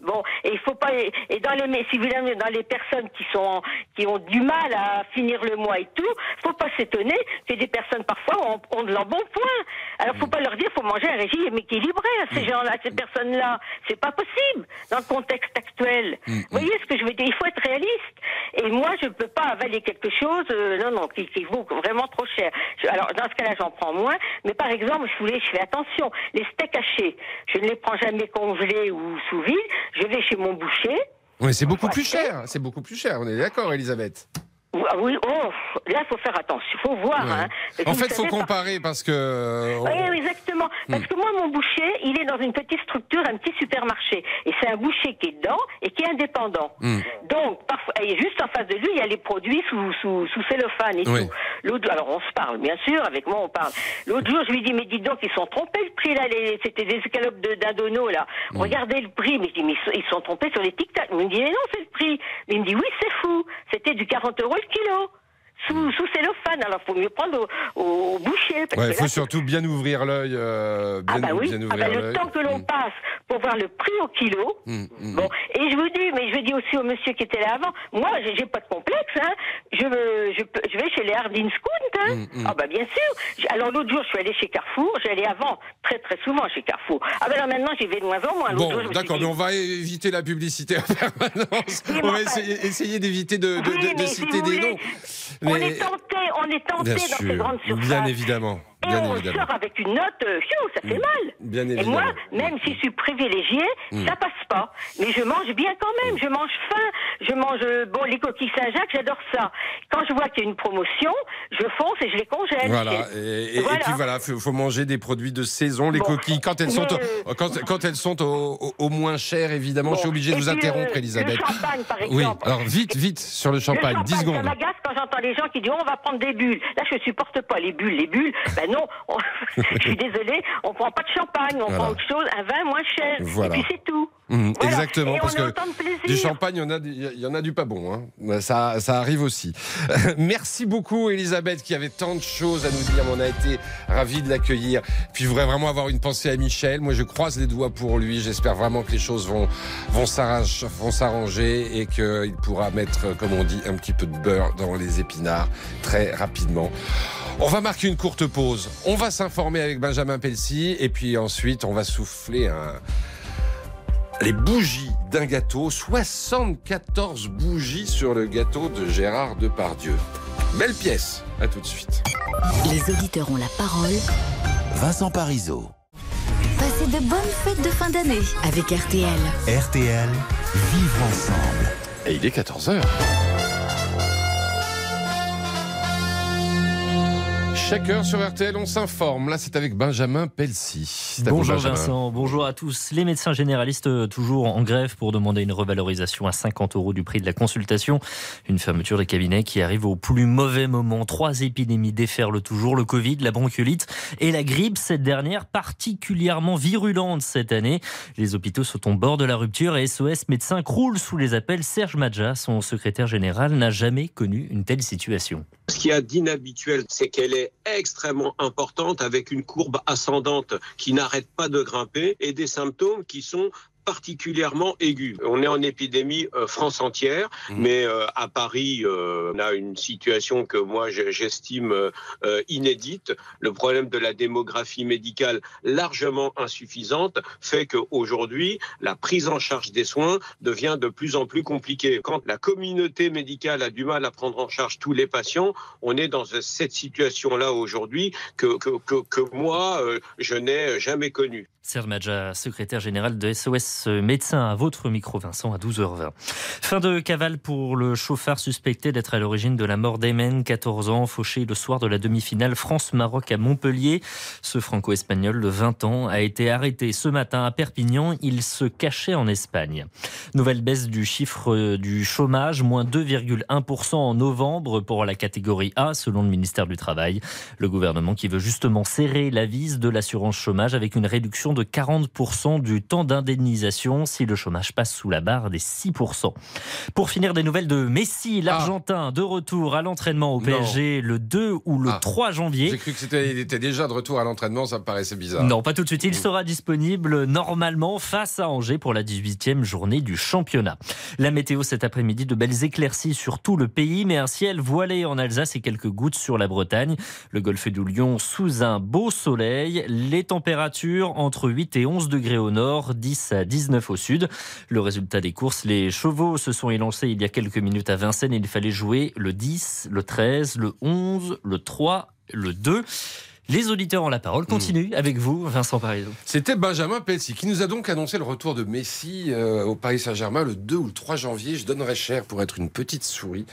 Bon, et il faut pas et dans les si vous voulez, dans les personnes qui sont qui ont du mal à finir le mois et tout, faut pas s'étonner que des personnes parfois ont, ont de l'embonpoint. Alors faut pas leur dire faut manger un régime équilibré à ces gens-là, à ces personnes-là. C'est pas possible dans le contexte actuel. Vous voyez ce que je veux dire? Il faut être réaliste. Et moi, je peux pas avaler quelque chose, euh, non, non, qui, qui vaut vraiment trop cher. Je- alors dans ce cas-là, j'en prends moins. Mais par exemple, je voulais, je fais attention. Les steaks hachés, je ne les prends jamais congelés ou sous vide. Je vais chez mon boucher. Oui, c'est beaucoup plus cher. C'est beaucoup plus cher. On est d'accord, Elisabeth. Ah Oui, oh, là, faut faire attention. faut voir. Hein. Parce En fait, faut comparer parce que. euh, Oui, exactement. Parce Hmm. que moi, mon boucher, il est dans une petite structure, un petit supermarché. Et c'est un boucher qui est dedans et qui est indépendant. Hmm. Donc, parfois, et juste en face de lui, il y a les produits sous, sous, sous cellophane et Oui. tout. L'autre, alors on se parle, bien sûr, avec moi on parle. L'autre jour, je lui dis, mais dis donc, ils sont trompés le prix là, c'était des escalopes de d'Indono là. Hmm. Regardez le prix. Mais je dis, mais ils sont- ils sont trompés sur les tic-tac. Il me dit, mais non, c'est le prix. Mais il me dit, oui, c'est fou. C'était du 40 euros le kilo. Sous, sous cellophane. Alors, faut mieux prendre au, au boucher. Ouais, il faut là, surtout bien ouvrir l'œil. euh, bien, ah bah oui, bien ah ouvrir bah le temps que l'on passe pour voir le prix au kilo. Hum, hum. Bon, et je vous dis, mais je dis aussi au monsieur qui était là avant, moi, j'ai pas de complexe, hein. Je, je, vais chez les Hardin Scout, hein. Ah bah bien sûr. Alors l'autre jour, je suis allée chez Carrefour. J'allais avant très très souvent chez Carrefour. Ah ben là maintenant, j'y vais de moins en moins. Bon, d'accord, mais on va éviter la publicité en permanence. On va essayer, essayer d'éviter de, de- Oui, de- de mais si citer des voulez, noms. On Mais- est tenté, on est tenté dans ces sûr, grandes surfaces. bien évidemment. Et Bien on évidemment. sort avec une note, euh, pfiou, ça fait mal. Bien Et évidemment. moi, même si je suis privilégiée, Mm. ça passe pas. Mais je mange bien quand même. Je mange fin. Je mange, euh, bon, les coquilles Saint-Jacques, j'adore ça. Quand je vois qu'il y a une promotion, je fonce et je les congèle. Voilà. Et- Et, et- et Voilà. puis voilà, faut, faut manger des produits de saison, les Bon. coquilles. Quand elles sont, au, quand, quand elles sont au, au- au moins cher, évidemment, je suis obligé de Et vous interrompre, euh, Elisabeth. Le champagne, par exemple. Oui. Alors vite, vite sur le champagne, Le 10 champagne, secondes. Ça m'agace quand j'entends les gens qui disent oh, on va prendre des bulles. Là, je supporte pas les bulles. Les bulles, ben non, on- je suis désolée, on prend pas de champagne, on Voilà. prend autre chose, un vin moins cher. Voilà. Et puis c'est tout. Mhm, Voilà. Exactement, Et parce que autant de plaisir. du champagne, il y en a, il y en a du pas bon. hein. Ça, ça arrive aussi. Merci beaucoup, Elisabeth, qui avait tant de choses à nous dire. On a été ravis de l'accueillir. Puis je voudrais vraiment avoir une pensée à Michel. Moi, je croise les doigts pour lui. J'espère vraiment que les choses vont, vont s'arranger et qu'il pourra mettre, comme on dit, un petit peu de beurre dans les épinards très rapidement. On va marquer une courte pause. On va s'informer avec Benjamin Pelsi et puis ensuite on va souffler un, les bougies d'un gâteau, 74 bougies sur le gâteau de Gérard Depardieu. Belle pièce, à tout de suite. Les auditeurs ont la parole. Vincent Parisot. Passez de bonnes fêtes de fin d'année avec RTL. RTL, vivre ensemble. Et il est 14h. Chaque heure sur RTL, on s'informe. Là, c'est avec Benjamin Pelsi. Bonjour Benjamin. Vincent, bonjour à tous. Les médecins généralistes euh, toujours en grève pour demander une revalorisation à 50 euros du prix de la consultation. Une fermeture des cabinets qui arrive au plus mauvais moment. Trois épidémies déferlent toujours, le Covid, la bronchiolite et la grippe, cette dernière particulièrement virulente cette année. Les hôpitaux sont au bord de la rupture et SOS Médecins croule sous les appels. Serge Madja, son secrétaire général, n'a jamais connu une telle situation. Ce qu'il y a d'inhabituel, c'est qu'elle est extrêmement importante avec une courbe ascendante qui n'arrête pas de grimper et des symptômes qui sont particulièrement aigus. On est en épidémie euh, France entière, mais euh, à Paris, euh, on a une situation que moi je- j'estime inédite. Le problème de la démographie médicale largement insuffisante fait qu'aujourd'hui, la prise en charge des soins devient de plus en plus compliquée. Quand la communauté médicale a du mal à prendre en charge tous les patients, on est dans cette situation-là aujourd'hui que, que, que, que moi, je n'ai jamais connue. Serge Madja, secrétaire général de SOS Médecins, à votre micro Vincent à 12h20. Fin de cavale pour le chauffard suspecté d'être à l'origine de la mort d'Emen, 14 ans, fauché le soir de la demi-finale France-Maroc à Montpellier. Ce franco-espagnol de 20 ans a été arrêté ce matin à Perpignan. Il se cachait en Espagne. Nouvelle baisse du chiffre du chômage, moins 2,1% en novembre pour la catégorie A selon le ministère du Travail. Le gouvernement qui veut justement serrer la vis de l'assurance chômage avec une réduction de 40% du temps d'indemnisation si le chômage passe sous la barre des 6%. Pour finir, des nouvelles de Messi, l'Argentin, de retour à l'entraînement au PSG le 2 ou le 3 janvier. J'ai cru que c'était, était déjà de retour à l'entraînement, ça me paraissait bizarre. Non, pas tout de suite. Il sera disponible normalement face à Angers pour la 18e journée du championnat. La météo cet après-midi, de belles éclaircies sur tout le pays, mais un ciel voilé en Alsace et quelques gouttes sur la Bretagne. Le golfe du Lion sous un beau soleil. Les températures entre 8 et 11 degrés au nord, 10 à 19 au sud. Le résultat des courses, les chevaux se sont élancés il y a quelques minutes à Vincennes. Il fallait jouer le 10, le 13, le 11, le 3, le 2. Les auditeurs ont la parole. Continue avec vous, Vincent Parisot. C'était Benjamin Pelsi qui nous a donc annoncé le retour de Messi euh, au Paris Saint-Germain le 2 ou le 3 janvier. Je donnerais cher pour être une petite souris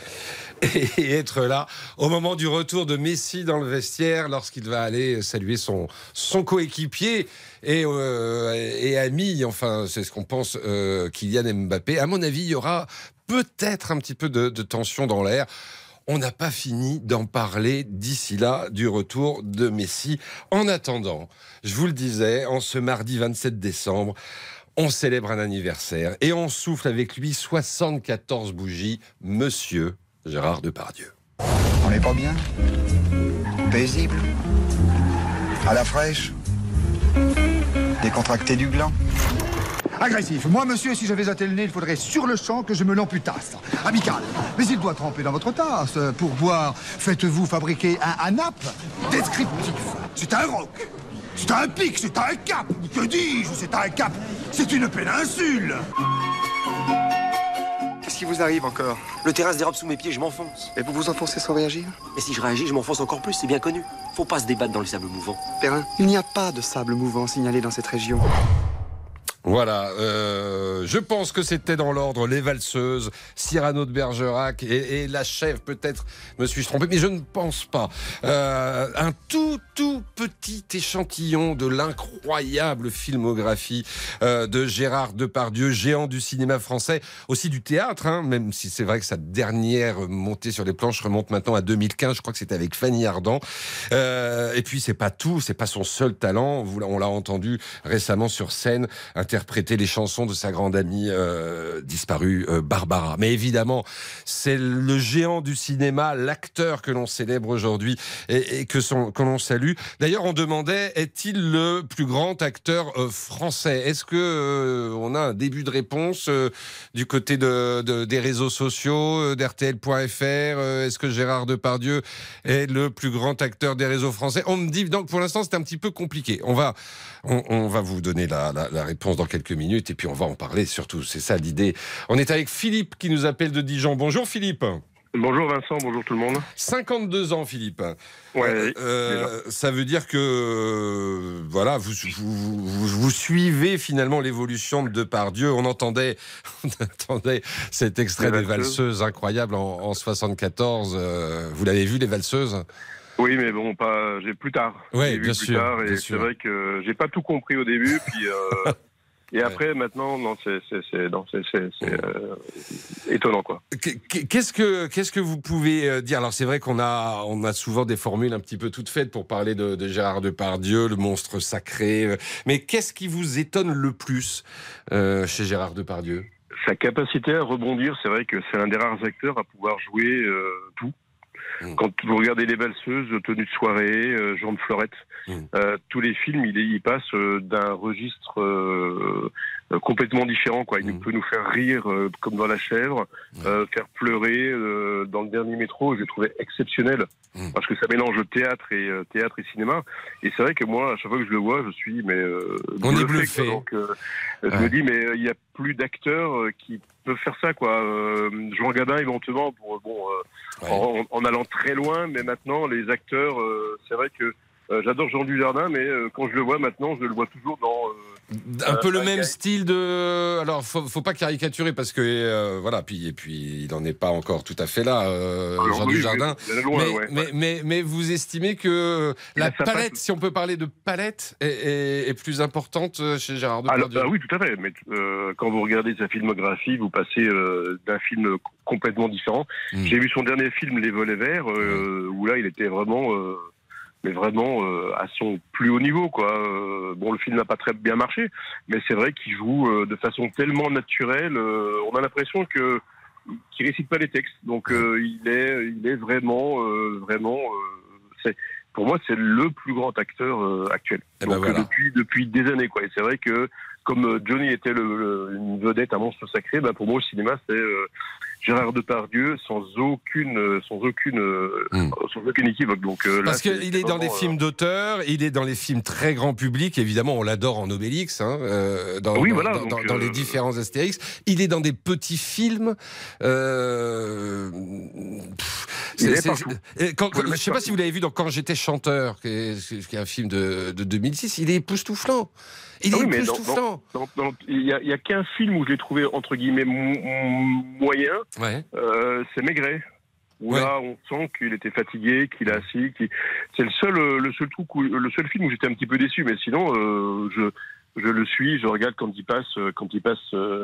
et être là au moment du retour de Messi dans le vestiaire lorsqu'il va aller saluer son, son coéquipier et, euh, et ami, enfin c'est ce qu'on pense, euh, Kylian Mbappé. À mon avis, il y aura peut-être un petit peu de, de tension dans l'air. On n'a pas fini d'en parler d'ici là du retour de Messi. En attendant, je vous le disais, en ce mardi 27 décembre, on célèbre un anniversaire et on souffle avec lui 74 bougies, monsieur Gérard Depardieu. On n'est pas bien? Paisible? À la fraîche? Décontracté du gland Agressif. Moi, monsieur, si j'avais un tel nez, il faudrait sur le champ que je me l'amputasse. Amical. Mais il doit tremper dans votre tasse. Pour boire, faites-vous fabriquer un ANAP descriptif. C'est un roc. C'est un pic, c'est un cap. Que dis-je? C'est un cap. C'est une péninsule. Qu'est-ce qui vous arrive encore? Le terrain se dérobe sous mes pieds, je m'enfonce. Et vous vous enfoncez sans réagir? Et si je réagis, je m'enfonce encore plus, c'est bien connu. Faut pas se débattre dans les sables mouvants. Perrin, il n'y a pas de sable mouvant signalé dans cette région. Voilà, euh, je pense que c'était dans l'ordre les valseuses, Cyrano de Bergerac et, et la chèvre, peut-être me suis-je trompé, mais je ne pense pas. Euh, un tout, tout petit échantillon de l'incroyable filmographie euh, de Gérard Depardieu, géant du cinéma français, aussi du théâtre, hein, même si c'est vrai que sa dernière montée sur les planches remonte maintenant à 2015, je crois que c'était avec Fanny Ardant. Euh, et puis c'est pas tout, c'est pas son seul talent, on l'a entendu récemment sur scène, interpréter les chansons de sa grande amie euh, disparue euh, Barbara. Mais évidemment, c'est le géant du cinéma, l'acteur que l'on célèbre aujourd'hui et, que, que l'on salue. D'ailleurs, on demandait est-il le plus grand acteur euh, français? Est-ce que on a un début de réponse du côté de, de- des réseaux sociaux, d'RTL.fr Est-ce que Gérard Depardieu est le plus grand acteur des réseaux français? On me dit donc pour l'instant c'est un petit peu compliqué. On va on, on va vous donner la, la- la réponse dans quelques minutes et puis on va en parler surtout. C'est ça l'idée. On est avec Philippe qui nous appelle de Dijon. Bonjour Philippe. Bonjour Vincent, bonjour tout le monde. 52 ans Philippe. Ouais, Euh, ça veut dire que euh, voilà, vous, vous, vous- vous suivez finalement l'évolution de Depardieu. On entendait, on entendait cet extrait des valseuses. incroyable en, en 74. euh, vous l'avez vu les valseuses? Oui, mais bon, pas. J'ai plus tard. Vu bien plus sûr, tard, bien et c'est vrai que j'ai pas tout compris au début, puis. euh, Et après, maintenant, non, c'est c'est- c'est- non, c'est- euh, étonnant, quoi. Qu- Qu'est-ce que qu'est-ce que vous pouvez euh, dire? Alors c'est vrai qu'on a on a souvent des formules un petit peu toutes faites pour parler de, de Gérard Depardieu, le monstre sacré. Mais qu'est-ce qui vous étonne le plus euh, chez Gérard Depardieu? Sa capacité à rebondir, c'est vrai que c'est un des rares acteurs à pouvoir jouer tout. Mm. Quand vous regardez Les Valseuses, Tenue de soirée, euh, Jean de Fleurette, Mm. euh, tous les films, il, il passe euh, d'un registre euh, euh, complètement différent. Quoi. Il Mm. peut nous faire rire euh, comme dans La Chèvre, euh, faire pleurer euh, dans le dernier métro. Je l'ai trouvé exceptionnel parce que ça mélange théâtre et euh, théâtre et cinéma. Et c'est vrai que moi, à chaque fois que je le vois, je suis mais euh, On est bluffé. Donc, euh, je Ouais. me dis mais euh, il y a plus d'acteurs euh, qui peuvent faire ça quoi. Euh, Jean Gabin éventuellement pour bon euh, en, en allant très loin, mais maintenant les acteurs, euh, c'est vrai que euh, j'adore Jean Dujardin, mais euh, quand je le vois maintenant, je le vois toujours dans euh, un euh, peu le même style de. Alors, faut, faut pas caricaturer parce que euh, voilà, puis et puis il n'en est pas encore tout à fait là, euh, Alors, Jean oui, Dujardin. loin, mais, ouais, mais, mais mais vous estimez que la palette, si on peut parler de palette, est, est- est plus importante euh, chez Gérard Alors, Depardieu? bah oui, tout à fait. Mais euh, quand vous regardez sa filmographie, vous passez euh, d'un film complètement différent. Mm. J'ai vu son dernier film, Les Volets Verts, euh, où là, il était vraiment, euh, mais vraiment euh, à son plus haut niveau, quoi. Euh, bon, le film n'a pas très bien marché, mais c'est vrai qu'il joue euh, de façon tellement naturelle. euh, on a l'impression que qu'il récite pas les textes. Donc, euh, il est, il est vraiment, euh, vraiment. euh, c'est pour moi, c'est le plus grand acteur euh, actuel. Eh ben Donc, voilà. depuis depuis des années, quoi. Et c'est vrai que comme euh, Johnny était le, le- une vedette, un monstre sacré, bah, pour moi, le cinéma, c'est euh, Gérard Depardieu sans aucune, euh, sans aucune, euh, sans aucune équivoque. Donc, euh, Parce qu'il est dans des films d'auteur, il est dans les films très grand public, évidemment, on l'adore en Obélix, hein, euh, dans, Oui, dans- voilà, dans, donc, dans euh, les différents Astérix. Il est dans des petits films. Euh, pff, Il est quand- je mettre sais pas si vous l'avez vu dans Quand j'étais chanteur, qui est, qui est un film de, de 2006, il est époustouflant. Il Ah est oui, mais époustouflant. Il y a, a qu'un film où je l'ai trouvé entre guillemets mo- mo- moyen. Ouais. Euh, c'est Maigret. Où Ouais. là, on sent qu'il était fatigué, qu'il est assis. C'est le seul, euh, le seul truc, où- le seul film où j'étais un petit peu déçu. Mais sinon, euh, je, je le suis, je regarde quand il passe, quand il passe,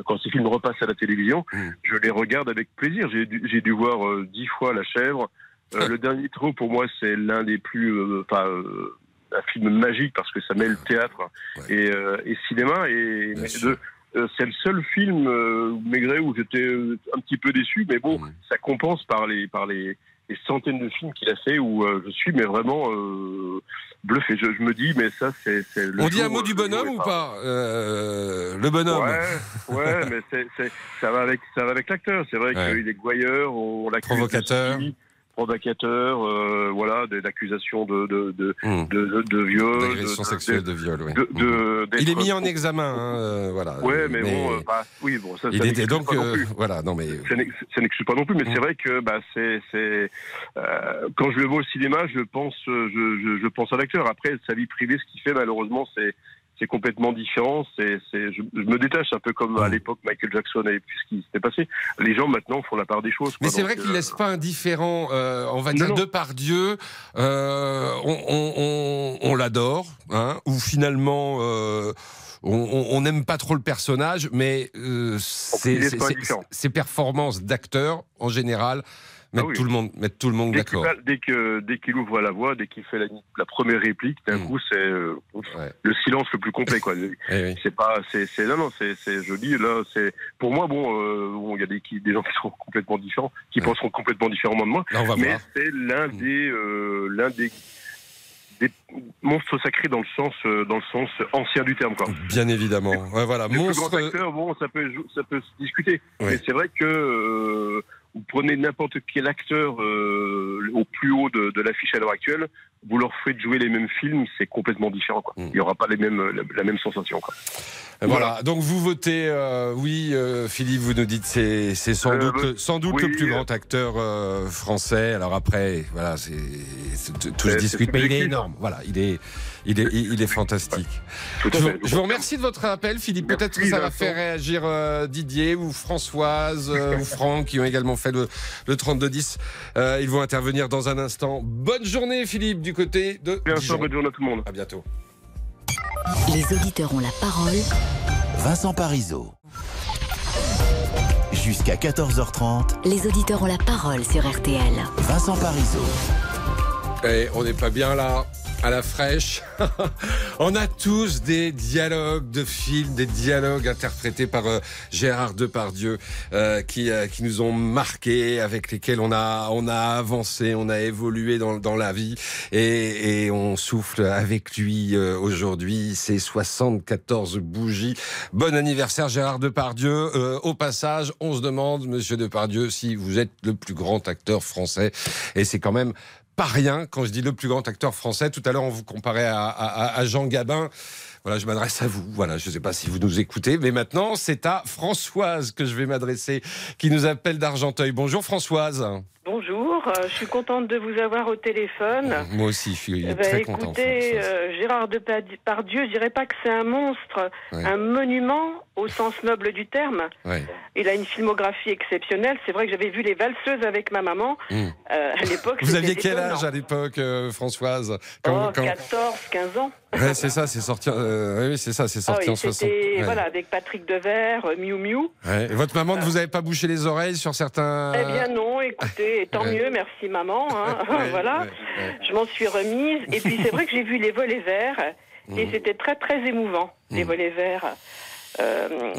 quand ces films repassent à la télévision, Mm. je les regarde avec plaisir. J'ai dû, voir dix fois La Chèvre. Euh, le dernier trop, pour moi, c'est l'un des plus, enfin, euh, un film magique parce que ça mêle théâtre et, euh, et cinéma. Et euh, c'est le seul film euh, Maigret où j'étais euh, un petit peu déçu, mais bon, ça compense par les par les, les centaines de films qu'il a fait où euh, je suis mais vraiment euh, bluffé. Je, je me dis mais ça c'est On dit un mot du bonhomme ou pas. pas Euh, Le bonhomme? Ouais, ouais, mais ça va avec, ça va avec l'acteur. C'est vrai Ouais. qu'il est gouailleur, on l'accuse Provocateur. de ceci. provocateurs, euh, voilà, des accusations de de de Hmm. de, de, de viol, D'agression sexuelle, de viol, oui. de- de- Il est mis en examen, hein, euh, voilà. Ouais, mais, bon, euh, bah, oui, bon, ça, il ça était donc, pas non euh, plus. voilà, non mais. Ça n'ex- ça n'excuse pas non plus, mais Mm. c'est vrai que bah, c'est, c'est euh, quand je le vois au cinéma, je pense, euh, je, je, je pense à l'acteur. Après, sa vie privée, ce qu'il fait, malheureusement, c'est c'est complètement différent. C'est, c'est, je, je me détache un peu comme à l'époque Michael Jackson et puis ce qui s'était passé. Les gens maintenant font la part des choses. Mais c'est vrai qu'il euh, laisse pas indifférent, euh, on va dire, non. de par Dieu, euh, on, on- on- on l'adore, hein, ou finalement euh, on- n'aime pas trop le personnage, mais ses, ses performances d'acteur, en général, mettent, Ah oui. tout, le monde, mettent tout le monde qu'il, d'accord. dès que dès qu'il ouvre la voix, dès qu'il fait la, la première réplique, d'un Mm. coup c'est euh, le silence le plus complet quoi. Eh C'est pas c'est non non c'est joli là c'est pour moi bon euh, bon, il y a des qui- des gens qui sont complètement différents qui penseront complètement différemment de moi Là, mais c'est l'un des euh, l'un des des monstres sacrés dans le sens euh, dans le sens ancien du terme quoi. Bien évidemment. Ouais, voilà, plus monstre. grand acteur, bon, ça peut, ça peut se discuter. Oui. Mais c'est vrai que euh, vous prenez n'importe quel acteur euh, au plus haut de, de l'affiche à l'heure actuelle, vous leur faites jouer les mêmes films, c'est complètement différent. Quoi. Mm. Il n'y aura pas les mêmes, la, la même sensation. Quoi. Voilà. donc vous votez euh, oui, euh, Philippe, vous nous dites c'est c'est sans Euh, doute sans doute oui, le plus euh, grand acteur euh, français. Alors après, voilà, c'est tout se discute, mais il est énorme. Voilà, il est il est il il est fantastique. Tout à Je vous, fait. je vous remercie de votre appel, Philippe. Peut-être que ça va faire réagir euh, Didier ou Françoise euh, ou Franck qui ont également fait le, le 3210. Euh, ils vont intervenir dans un instant. Bonne journée, Philippe, du côté de Bien sûr, bonne journée à tout le monde. À bientôt. Les auditeurs ont la parole. Vincent Parisot. Jusqu'à 14h30, Les auditeurs ont la parole sur RTL. Vincent Parisot. Et on n'est pas bien là, à la fraîche. on a tous des dialogues de films, des dialogues interprétés par euh, Gérard Depardieu, euh, qui, euh, qui nous ont marqués, avec lesquels on a, on a avancé, on a évolué dans, dans la vie. Et, et on souffle avec lui euh, aujourd'hui ces 74 bougies. Bon anniversaire Gérard Depardieu. Euh, au passage, on se demande, Monsieur Depardieu, si vous êtes le plus grand acteur français. Et c'est quand même rien quand je dis le plus grand acteur français. Tout à l'heure, on vous comparait à- à Jean Gabin. Voilà, je m'adresse à vous. Voilà, je ne sais pas si vous nous écoutez, mais maintenant, c'est à Françoise que je vais m'adresser, qui nous appelle d'Argenteuil. Bonjour Françoise. Bonjour, euh, je suis contente de vous avoir au téléphone. Moi aussi, je suis Eh ben, très content. écoutez, euh, Gérard Depardieu, je dirais pas que c'est un monstre, Ouais. un monument au sens noble du terme. Ouais. Il a une filmographie exceptionnelle. C'est vrai que j'avais vu Les Valseuses avec ma maman Mm. euh, à l'époque. Vous aviez quel étonnant. âge à l'époque, euh, Françoise? Oh, 14, 15 ans. Ouais, c'est ça, c'est sorti. euh, oui, c'est ça, c'est Ah sorti oui, en 60. c'était Ouais. voilà, avec Patrick Devers, euh, Miu Miu. Ouais. Et Votre maman ne vous avait pas bouché les oreilles sur certains. Eh bien non, écoutez, tant Ouais. mieux, merci maman. hein. Ouais, voilà, ouais, je m'en suis remise. Et puis c'est vrai que j'ai vu les volets verts et Mhm. c'était très très émouvant, les volets verts. Euh,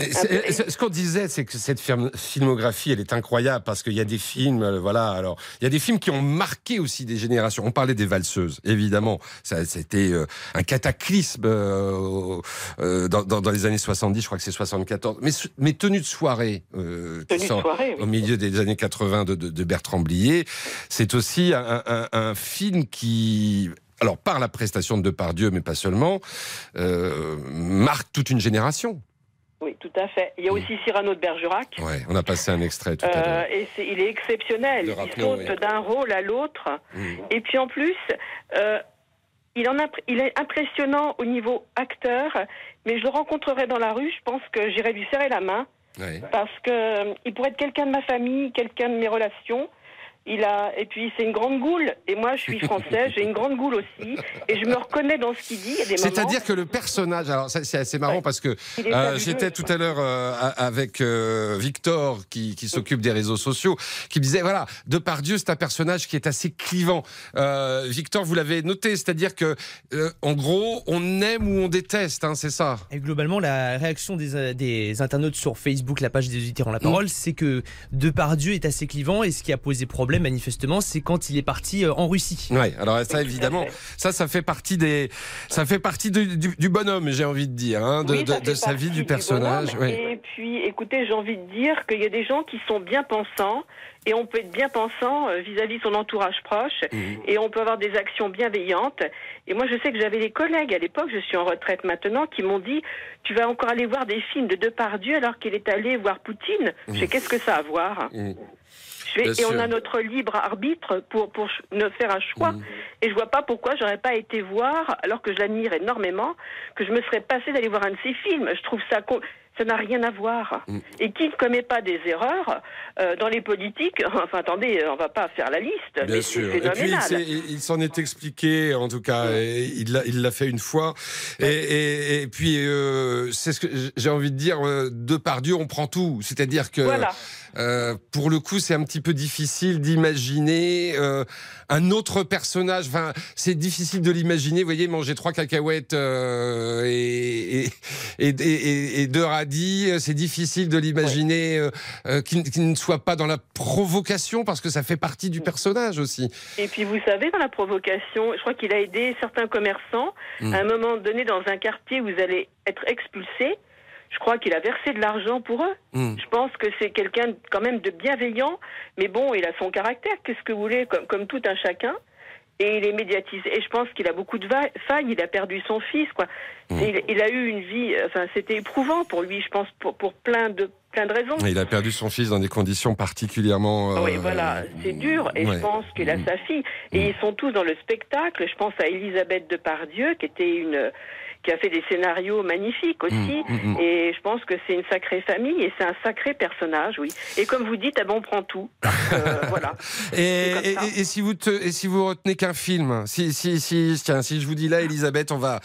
ce qu'on disait, c'est que cette film- filmographie, elle est incroyable parce qu'il y a des films, euh, voilà. Alors, il y a des films qui ont marqué aussi des générations. On parlait des valseuses, évidemment. Ça, c'était euh, un cataclysme euh, dans, dans- dans les années 70. Je crois que c'est 74. Mais, mais tenue de soirée, euh, Tenue de soirée, oui. au milieu des années 80 de, de- de Bertrand Blier, c'est aussi un, un- un film qui alors par la prestation de Depardieu, mais pas seulement, euh, marque toute une génération. Oui, tout à fait. Il y a aussi Cyrano de Bergerac. Ouais, on a passé un extrait tout à Euh, l'heure. et il est exceptionnel. Le il saute oui. d'un rôle à l'autre. Mm. Et puis en plus, euh, il, en imp- il est impressionnant au niveau acteur, mais je le rencontrerai dans la rue, je pense que j'irai lui serrer la main, parce que euh, pourrait être quelqu'un de ma famille, quelqu'un de mes relations. Il a et puis c'est une grande goule et moi je suis française, j'ai une grande goule aussi et je me reconnais dans ce qu'il dit. C'est-à-dire que le personnage, alors ça, c'est assez marrant parce que euh, j'étais tout à l'heure euh, avec euh, Victor qui, qui s'occupe des réseaux sociaux, qui me disait voilà, Depardieu c'est un personnage qui est assez clivant. Euh, Victor, vous l'avez noté, c'est-à-dire que euh, en gros on aime ou on déteste, hein, c'est ça. Et globalement, la réaction des, des internautes sur Facebook, la page des auditeurs en la parole, c'est que Depardieu est assez clivant et ce qui a posé problème, problème, manifestement, c'est quand il est parti euh, en Russie. Ouais, alors ça évidemment, ça ça fait partie des, ça fait partie du, du- du bonhomme, j'ai envie de dire, hein, de, Oui, sa vie, du personnage. bonhomme. ouais. Et puis, écoutez, j'ai envie de dire qu'il y a des gens qui sont bien pensants. Et on peut être bien pensant euh, vis-à-vis de son entourage proche, Mhm. et on peut avoir des actions bienveillantes. Et moi, je sais que j'avais des collègues à l'époque, je suis en retraite maintenant, qui m'ont dit Tu vas encore aller voir des films de Depardieu alors qu'il est allé voir Poutine Je sais, qu'est-ce que ça a à voir? Mhm. Bien et on a notre libre arbitre pour, pour ne faire un choix. Mhm. Et je vois pas pourquoi j'aurais pas été voir, alors que je l'admire énormément, que je me serais passé d'aller voir un de ses films. Je trouve ça con- ça n'a rien à voir. Mm. Et qui ne commet pas des erreurs euh, dans les politiques Enfin, attendez, on va pas faire la liste. Bien sûr. Et puis il s'en est expliqué, en tout cas, et il l'a, fait une fois. Et, et, et puis euh, c'est ce que j'ai envie de dire. euh, De par Dieu, on prend tout. C'est-à-dire que Voilà. euh, pour le coup, c'est un petit peu difficile d'imaginer un autre personnage. Enfin, c'est difficile de l'imaginer. Vous voyez, manger trois cacahuètes et, et, et, et- et deux euh, c'est difficile de l'imaginer euh, euh, qu'il ne soit pas dans la provocation parce que ça fait partie du personnage aussi. Et puis vous savez, dans la provocation, je crois qu'il a aidé certains commerçants Mm. à un moment donné dans un quartier où vous allez être expulsés. Je crois qu'il a versé de l'argent pour eux. Mm. Je pense que c'est quelqu'un quand même de bienveillant, mais bon, il a son caractère. Qu'est-ce que vous voulez, comme, comme tout un chacun. Et il est médiatisé. Et je pense qu'il a beaucoup de failles. Il a perdu son fils, quoi. Mm. Et Il, il a eu une vie. Enfin, c'était éprouvant pour lui, je pense, pour, pour plein de plein de raisons. Il a perdu son fils dans des conditions particulièrement. euh, Oui, voilà, c'est dur. Et ouais. je pense qu'il a sa fille. Et ils sont tous dans le spectacle. Je pense à Elisabeth Depardieu, qui était une qui a fait des scénarios magnifiques aussi. mm, mm. Et je pense que c'est une sacrée famille et c'est un sacré personnage, oui. Et comme vous dites, ah ben, on prend tout. Que, voilà. Et, si vous te- et si vous retenez qu'un film, si si si tiens, si je vous dis là, Elisabeth, on va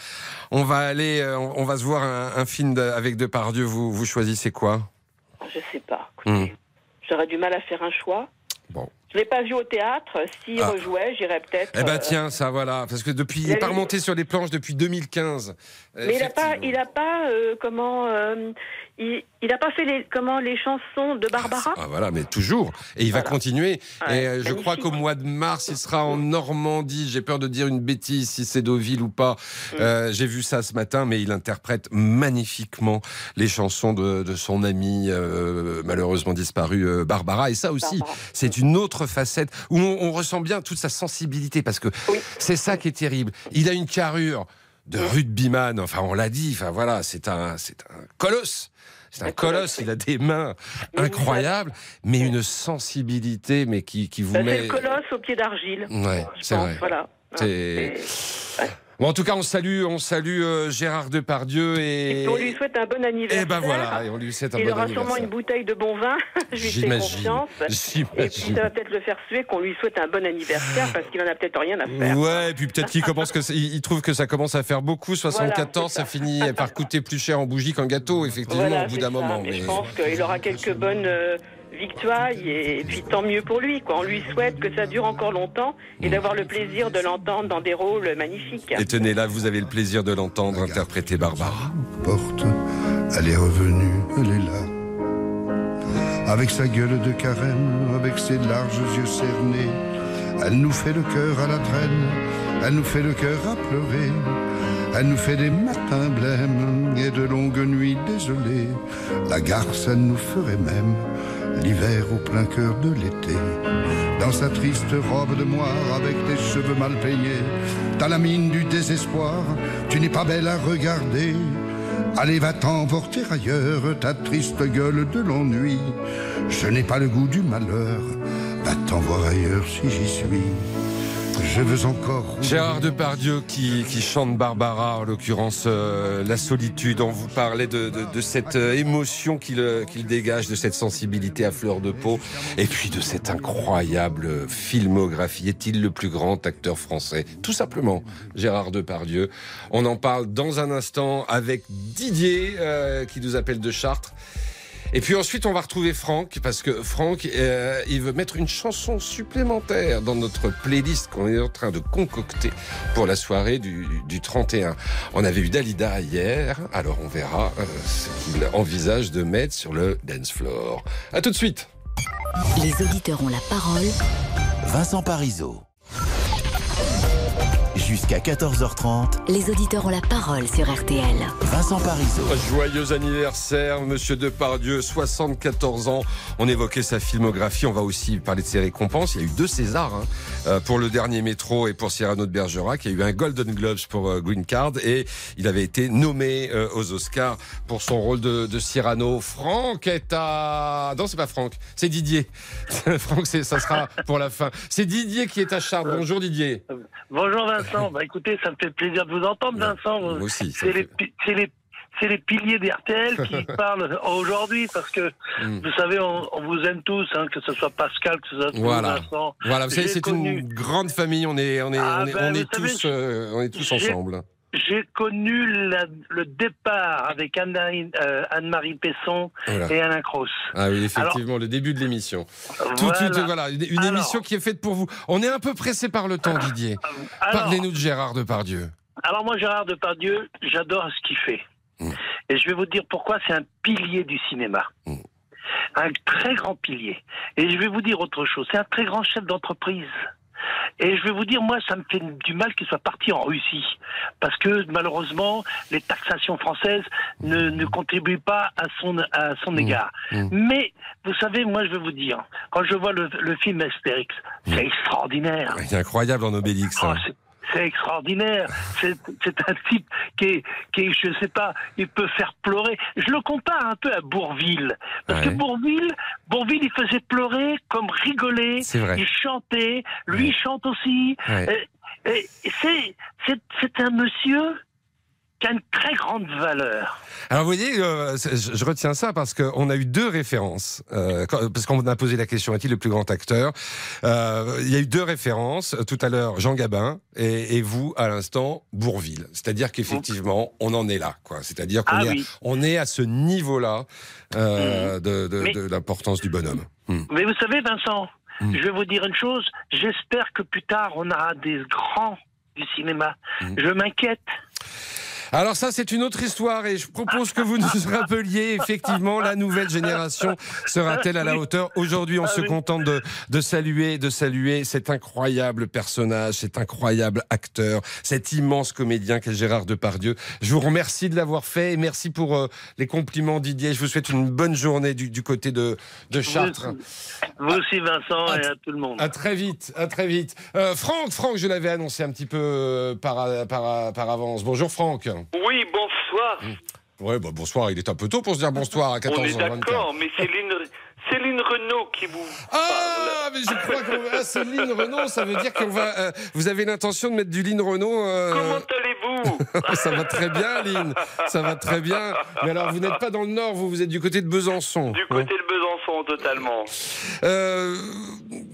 on va aller, euh, on, on va se voir un, un film de- avec Depardieu. Vous vous choisissez quoi? Je sais pas. J'aurais du mal à faire un choix. Bon. Je l'ai pas vu au théâtre. S'il Ah. rejouait, j'irais peut-être. Eh ben euh, tiens, ça voilà, parce que depuis, il il est a pas remonté sur les planches depuis 2015. Mais il n'a pas, il a pas euh, comment, euh, il, il a pas fait les comment les chansons de Barbara. Ah voilà, mais toujours. Et il va continuer. Et euh, je crois qu'au mois de mars, il sera en Normandie. J'ai peur de dire une bêtise si c'est Deauville ou pas. Mm. Euh, J'ai vu ça ce matin, mais il interprète magnifiquement les chansons de, de son amie euh, malheureusement disparue euh, Barbara. Et ça aussi, c'est une autre facette où on, on ressent bien toute sa sensibilité parce que c'est ça qui est terrible. Il a une carrure de rugbyman. Enfin, on l'a dit. Enfin voilà, c'est un, c'est un colosse. C'est un colosse, il a des mains incroyables, mais une sensibilité, mais qui, qui vous Bah, c'est met. le colosse au pied d'argile. Ouais, c'est vrai. Voilà. C'est- Bon, en tout cas, on salue, on salue euh, Gérard Depardieu et. Et on lui souhaite un bon anniversaire. Eh ben voilà, et on lui souhaite un Il bon aura sûrement anniversaire. une bouteille de bon vin. je lui fais J'imagine. confiance. Et puis ça va peut-être le faire suer qu'on lui souhaite un bon anniversaire parce qu'il en a peut-être rien à faire. Ouais, et puis peut-être qu'il commence que il il trouve que ça commence à faire beaucoup. 74, Voilà, ça. finit par coûter plus cher en bougie qu'en gâteau, effectivement, Voilà, au bout d'un moment. Mais mais- je pense qu'il aura quelques bonnes euh, victoires et, et puis tant mieux pour lui. Quoi. On lui souhaite que ça dure encore longtemps et d'avoir le plaisir de l'entendre dans des rôles magnifiques. Et tenez là, vous avez le plaisir de l'entendre interpréter Barbara. porte, elle est revenue, elle est là. Avec sa gueule de carême, avec ses larges yeux cernés, elle nous fait le cœur à la traîne, elle nous fait le cœur à pleurer. Elle nous fait des matins blêmes et de longues nuits désolées. La garce, elle nous ferait même l'hiver au plein cœur de l'été. Dans sa triste robe de moire avec tes cheveux mal peignés, t'as la mine du désespoir, tu n'es pas belle à regarder. Allez, va t'emporter ailleurs, ta triste gueule de l'ennui. Je n'ai pas le goût du malheur, va t'en voir ailleurs si j'y suis. Je veux encore. Gérard Depardieu qui, qui chante Barbara, en l'occurrence euh, la solitude. On vous parlait de, de, cette euh, émotion qu'il qu'il dégage, de cette sensibilité à fleur de peau, et puis de cette incroyable filmographie. Est-il le plus grand acteur français? Tout simplement, Gérard Depardieu. On en parle dans un instant avec Didier euh, qui nous appelle de Chartres. Et puis ensuite, on va retrouver Franck, parce que Franck, euh, il veut mettre une chanson supplémentaire dans notre playlist qu'on est en train de concocter pour la soirée du, du 31. On avait eu Dalida hier, alors on verra euh, ce qu'il envisage de mettre sur le dance floor. À tout de suite Les auditeurs ont la parole. Vincent Parisot. Jusqu'à 14h30, Les auditeurs ont la parole sur RTL. Vincent Parisot. Joyeux anniversaire, monsieur Depardieu, 74 ans. On évoquait sa filmographie, on va aussi parler de ses récompenses. Il y a eu deux Césars hein, euh, pour le dernier métro et pour Cyrano de Bergerac. Il y a eu un Golden Globes pour euh, Green Card et il avait été nommé euh, aux Oscars pour son rôle de, de Cyrano. Franck est à... Non, c'est pas Franck, c'est Didier. Franck, ça sera pour la fin. C'est Didier qui est à Chartres. Bonjour Didier. Bonjour Vincent. Bah écoutez, ça me fait plaisir de vous entendre, Vincent. Moi aussi. C'est les, les, c'est les piliers d'RTL qui parlent aujourd'hui parce que Mm. vous savez, on, on vous aime tous, hein, que ce soit Pascal, que ce soit Voilà. Vincent. Voilà, vous savez, c'est une grande famille. On est, on est, Ah on est, ben, on est vous savez, tous, euh, on est tous ensemble. J'ai connu la- le départ avec euh, Anne-Marie Pesson Voilà. et Alain Cross. Ah oui, effectivement, le début de l'émission. Tout, Voilà. voilà, une, une Alors- émission qui est faite pour vous. On est un peu pressé par le temps, Didier. Parlez-nous de Gérard Depardieu. Alors moi, Gérard Depardieu, j'adore ce qu'il fait. Mm. Et je vais vous dire pourquoi c'est un pilier du cinéma. Mm. Un très grand pilier. Et je vais vous dire autre chose. C'est un très grand chef d'entreprise. Et je vais vous dire, moi, ça me fait du mal qu'il soit parti en Russie. Parce que malheureusement, les taxations françaises ne, ne contribuent pas à son, à son égard. Mais, vous savez, moi, je vais vous dire, quand je vois le, le film Astérix, c'est extraordinaire. C'est incroyable en Obélix. Oh, hein. C'est- extraordinaire. C'est un type qui est, qui est, je sais pas, il peut faire pleurer. Je le compare un peu à Bourville. Parce que. Bourville, Bourville, il faisait pleurer comme rigoler. C'est vrai. Il chantait. Lui, il chante aussi. Ouais. C'est, c'est un monsieur qui a une très grande valeur. Alors vous voyez, euh, je, retiens ça parce qu'on a eu deux références. Euh, parce qu'on a posé la question, est-il le plus grand acteur? Euh, Il y a eu deux références. Tout à l'heure, Jean Gabin et, et vous, à l'instant, Bourville. C'est-à-dire qu'effectivement, on en est là. quoi. C'est-à-dire qu'on Ah est, à- oui. on est à ce niveau-là euh, de, de- Mais- de l'importance du bonhomme. Hmm. Mais vous savez, Vincent, je vais vous dire une chose. J'espère que plus tard, on aura des grands du cinéma. Je m'inquiète. Alors ça, c'est une autre histoire et je propose que vous nous rappeliez effectivement la nouvelle génération sera-t-elle à la hauteur Aujourd'hui, on se contente de, de saluer, de saluer cet incroyable personnage, cet incroyable acteur, cet immense comédien qu'est Gérard Depardieu. Je vous remercie de l'avoir fait et merci pour euh, les compliments, Didier. Je vous souhaite une bonne journée du, du côté de, de Chartres. Vous aussi, Vincent, et à tout le monde. À très vite, à très vite. Euh, Franck, Franck, je l'avais annoncé un petit peu euh, par, par, par avance. Bonjour Franck. Oui, bonsoir. Ouais, bah, bonsoir, il est un peu tôt pour se dire bonsoir à 14 On est d'accord, mais Céline, Céline Renaud qui vous. Ah, mais je crois qu'on va. Ah, Céline Renaud, ça veut dire qu'on va. euh, vous avez l'intention de mettre du Lynn Renaud euh, Comment allez-vous Ça va très bien, Lynn. Ça va très bien. Mais alors, vous n'êtes pas dans le Nord, vous, vous êtes du côté de Besançon. Du côté de Besançon, totalement. Euh,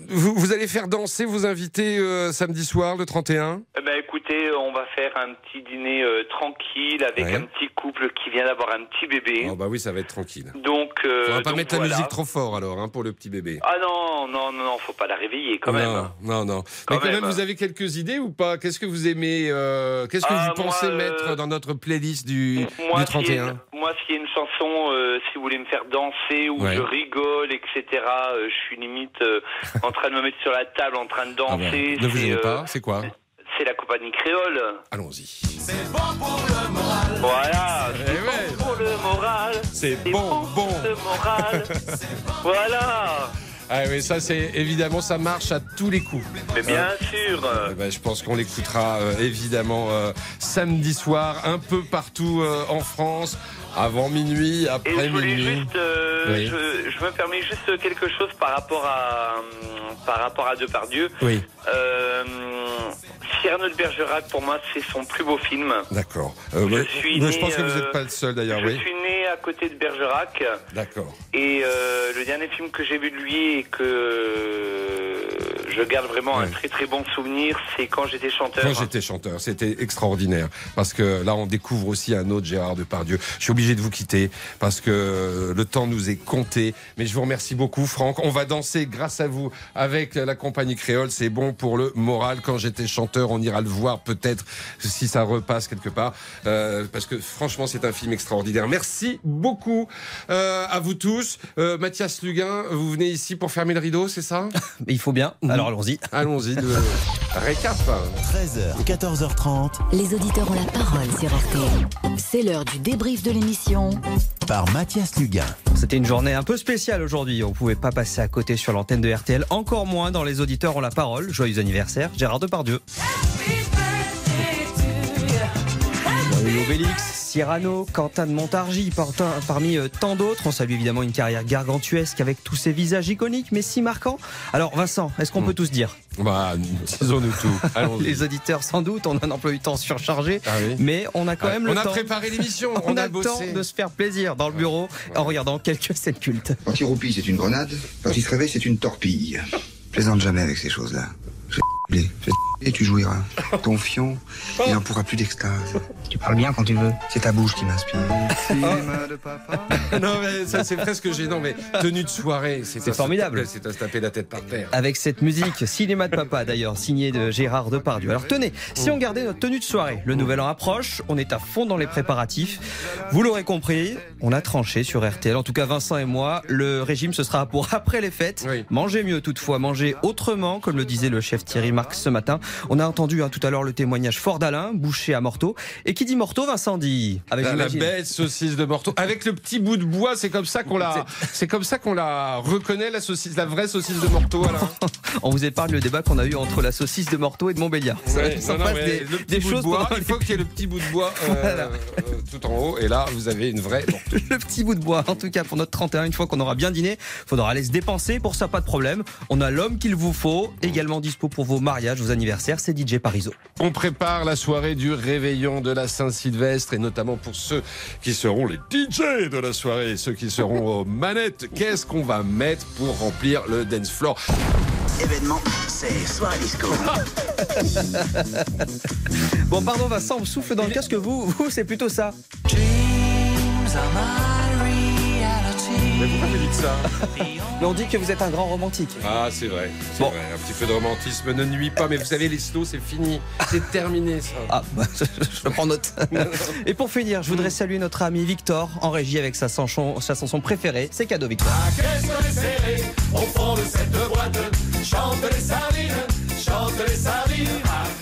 vous, vous allez faire danser vos invités euh, samedi soir, le 31 Eh ben, écoutez, on va faire un petit dîner euh, tranquille avec Ouais. un petit couple qui vient d'avoir un petit bébé. Oh, bah oui, ça va être tranquille. Donc. On va pas donc mettre la musique trop fort alors, hein, pour le petit bébé. Ah non, non, non, non, faut pas la réveiller quand même. Non, non, non. Quand Mais quand même, même. vous avez quelques idées ou pas? Qu'est-ce que vous aimez Qu'est-ce que Ah, vous pensez moi, mettre dans notre playlist du, Moi, du s'il y a 31 une- moi, s'il y a une chanson, si vous voulez me faire danser ou Ouais. je rigole, etc., euh, je suis limite euh, en train de me mettre sur la table, en train de Ah bon, danser. Ne vous gênez euh, pas, c'est quoi C'est la compagnie créole. Allons-y. C'est bon pour le moral. Voilà, c'est bon pour le moral. C'est bon, bon. pour le moral. voilà. Ah oui, ça c'est évidemment ça marche à tous les coups. Mais bien Euh, sûr. eh ben, je pense qu'on l'écoutera euh, évidemment euh, samedi soir un peu partout euh, en France, avant minuit, Et après je voulais minuit. juste, euh, Oui. je, je me permets juste quelque chose par rapport à, par rapport à Depardieu. Oui, Euh, Cyrano de Bergerac, pour moi, c'est son plus beau film. d'accord. Euh, Je suis né, je pense que vous euh, n'êtes pas le seul d'ailleurs, Je oui. suis né à côté de Bergerac. D'accord. Et euh, le dernier film que j'ai vu de lui et que je garde vraiment un très très bon souvenir, c'est quand j'étais chanteur. Quand j'étais chanteur, c'était extraordinaire. Parce que là, on découvre aussi un autre Gérard Depardieu. Je suis obligé de vous quitter parce que le temps nous est compté. Mais je vous remercie beaucoup, Franck. On va danser grâce à vous avec la compagnie créole. C'est bon pour le moral. Quand j'étais chanteur, on ira le voir peut-être si ça repasse quelque part. Euh, parce que franchement, c'est un film extraordinaire. Merci beaucoup euh, à vous tous. Euh, Mathias Luguin, vous venez ici pour fermer le rideau, c'est ça? Il faut bien. Alors allons-y. Allons-y. Le récap. 13h, 14h30. Les auditeurs ont la parole sur RTL. C'est l'heure du débrief de l'émission par Mathias Luguin. C'était une journée un peu spéciale aujourd'hui. On pouvait pas passer à côté sur l'antenne de RTL. Encore moins dans les auditeurs ont la parole. Joyeux anniversaire, Gérard Depardieu. Obélix, Cyrano, Quentin de Montargis, parmi euh, tant d'autres. On salue évidemment une carrière gargantuesque avec tous ces visages iconiques mais si marquants. Alors Vincent, est-ce qu'on peut tous dire? Bah, disons-nous tout. Les auditeurs sans doute, on a un emploi du temps surchargé, mais on a quand Ah, même on le a temps. préparé l'émission, on, on a, a le temps de se faire plaisir dans le bureau en regardant quelques scènes cultes. Quand il roupille, c'est une grenade. Quand il se réveille, c'est une torpille. Plaisante jamais avec ces choses-là. Je et tu jouiras. Ton fion, il n'en pourra plus d'extase. Tu parles bien quand tu veux. C'est ta bouche qui m'inspire. Cinéma de papa. non, mais ça, c'est presque gênant. Mais tenue de soirée, c'est formidable. C'est à se taper la tête par terre. Avec cette musique, cinéma de papa d'ailleurs, signée de Gérard Depardieu. Alors tenez, si on gardait notre tenue de soirée, le nouvel an approche, on est à fond dans les préparatifs. Vous l'aurez compris, on a tranché sur RTL. En tout cas, Vincent et moi, le régime ce sera pour après les fêtes. Mangez mieux toutefois, mangez autrement, comme le disait le chef Thierry Marx ce matin. On a entendu hein, tout à l'heure le témoignage fort d'Alain, bouché à Morteau. Et qui dit Morteau, Vincent dit avec La, belle saucisse de Morteau avec le petit bout de bois, c'est comme ça qu'on la, c'est comme ça qu'on la reconnaît la saucisse, la vraie saucisse de Morteau. Alain. On vous épargne le débat qu'on a eu entre la saucisse de Morteau et de Montbéliard. Ouais, ça non, non, des, le petit des bout de choses bois, il faut qu'il y ait le petit bout de bois euh, Voilà. euh, tout en haut, et là vous avez une vraie Morteau. le petit bout de bois. En tout cas, pour notre 31, une fois qu'on aura bien dîné, faudra aller se dépenser. Pour ça, pas de problème. On a l'homme qu'il vous faut. Également dispo pour vos mariages, vos anniversaires. C'est DJ Parizeau. On prépare la soirée du réveillon de la Saint-Sylvestre et notamment pour ceux qui seront les DJ de la soirée, ceux qui seront aux manettes. Qu'est-ce qu'on va mettre pour remplir le dance floor? Événement, c'est soirée disco. Bon, pardon, Vincent, on souffle dans le casque. Vous, vous, c'est plutôt ça. Mais pourquoi vous dites ça Mais on dit que vous êtes un grand romantique. Ah, c'est vrai. c'est vrai. Un petit peu de romantisme ne nuit pas, mais vous savez, les slows, c'est fini. C'est terminé, ça. Ah, bah, je prends note. Et pour finir, je voudrais saluer notre ami Victor en régie avec sa chanson, sa chanson préférée. C'est cadeau, Victor. Qu'est-ce qu'on est serré au fond de cette boîte? Chante les sardines, chante les sardines.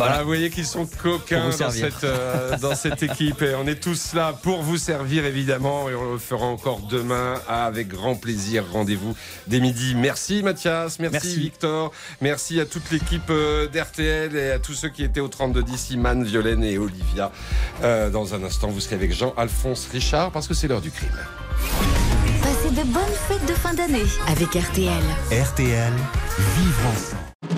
Ah, Voilà, vous voyez qu'ils sont coquins dans cette, euh, dans cette équipe. Et on est tous là pour vous servir, évidemment. Et on le fera encore demain avec grand plaisir. Rendez-vous dès midi. Merci Mathias, merci, Merci. Victor. Merci à toute l'équipe euh, d'RTL et à tous ceux qui étaient au 3210, Iman, Violaine et Olivia. Euh, dans un instant, vous serez avec Jean-Alphonse Richard parce que c'est l'heure du crime. Passez de bonnes fêtes de fin d'année avec RTL. RTL, vivre ensemble.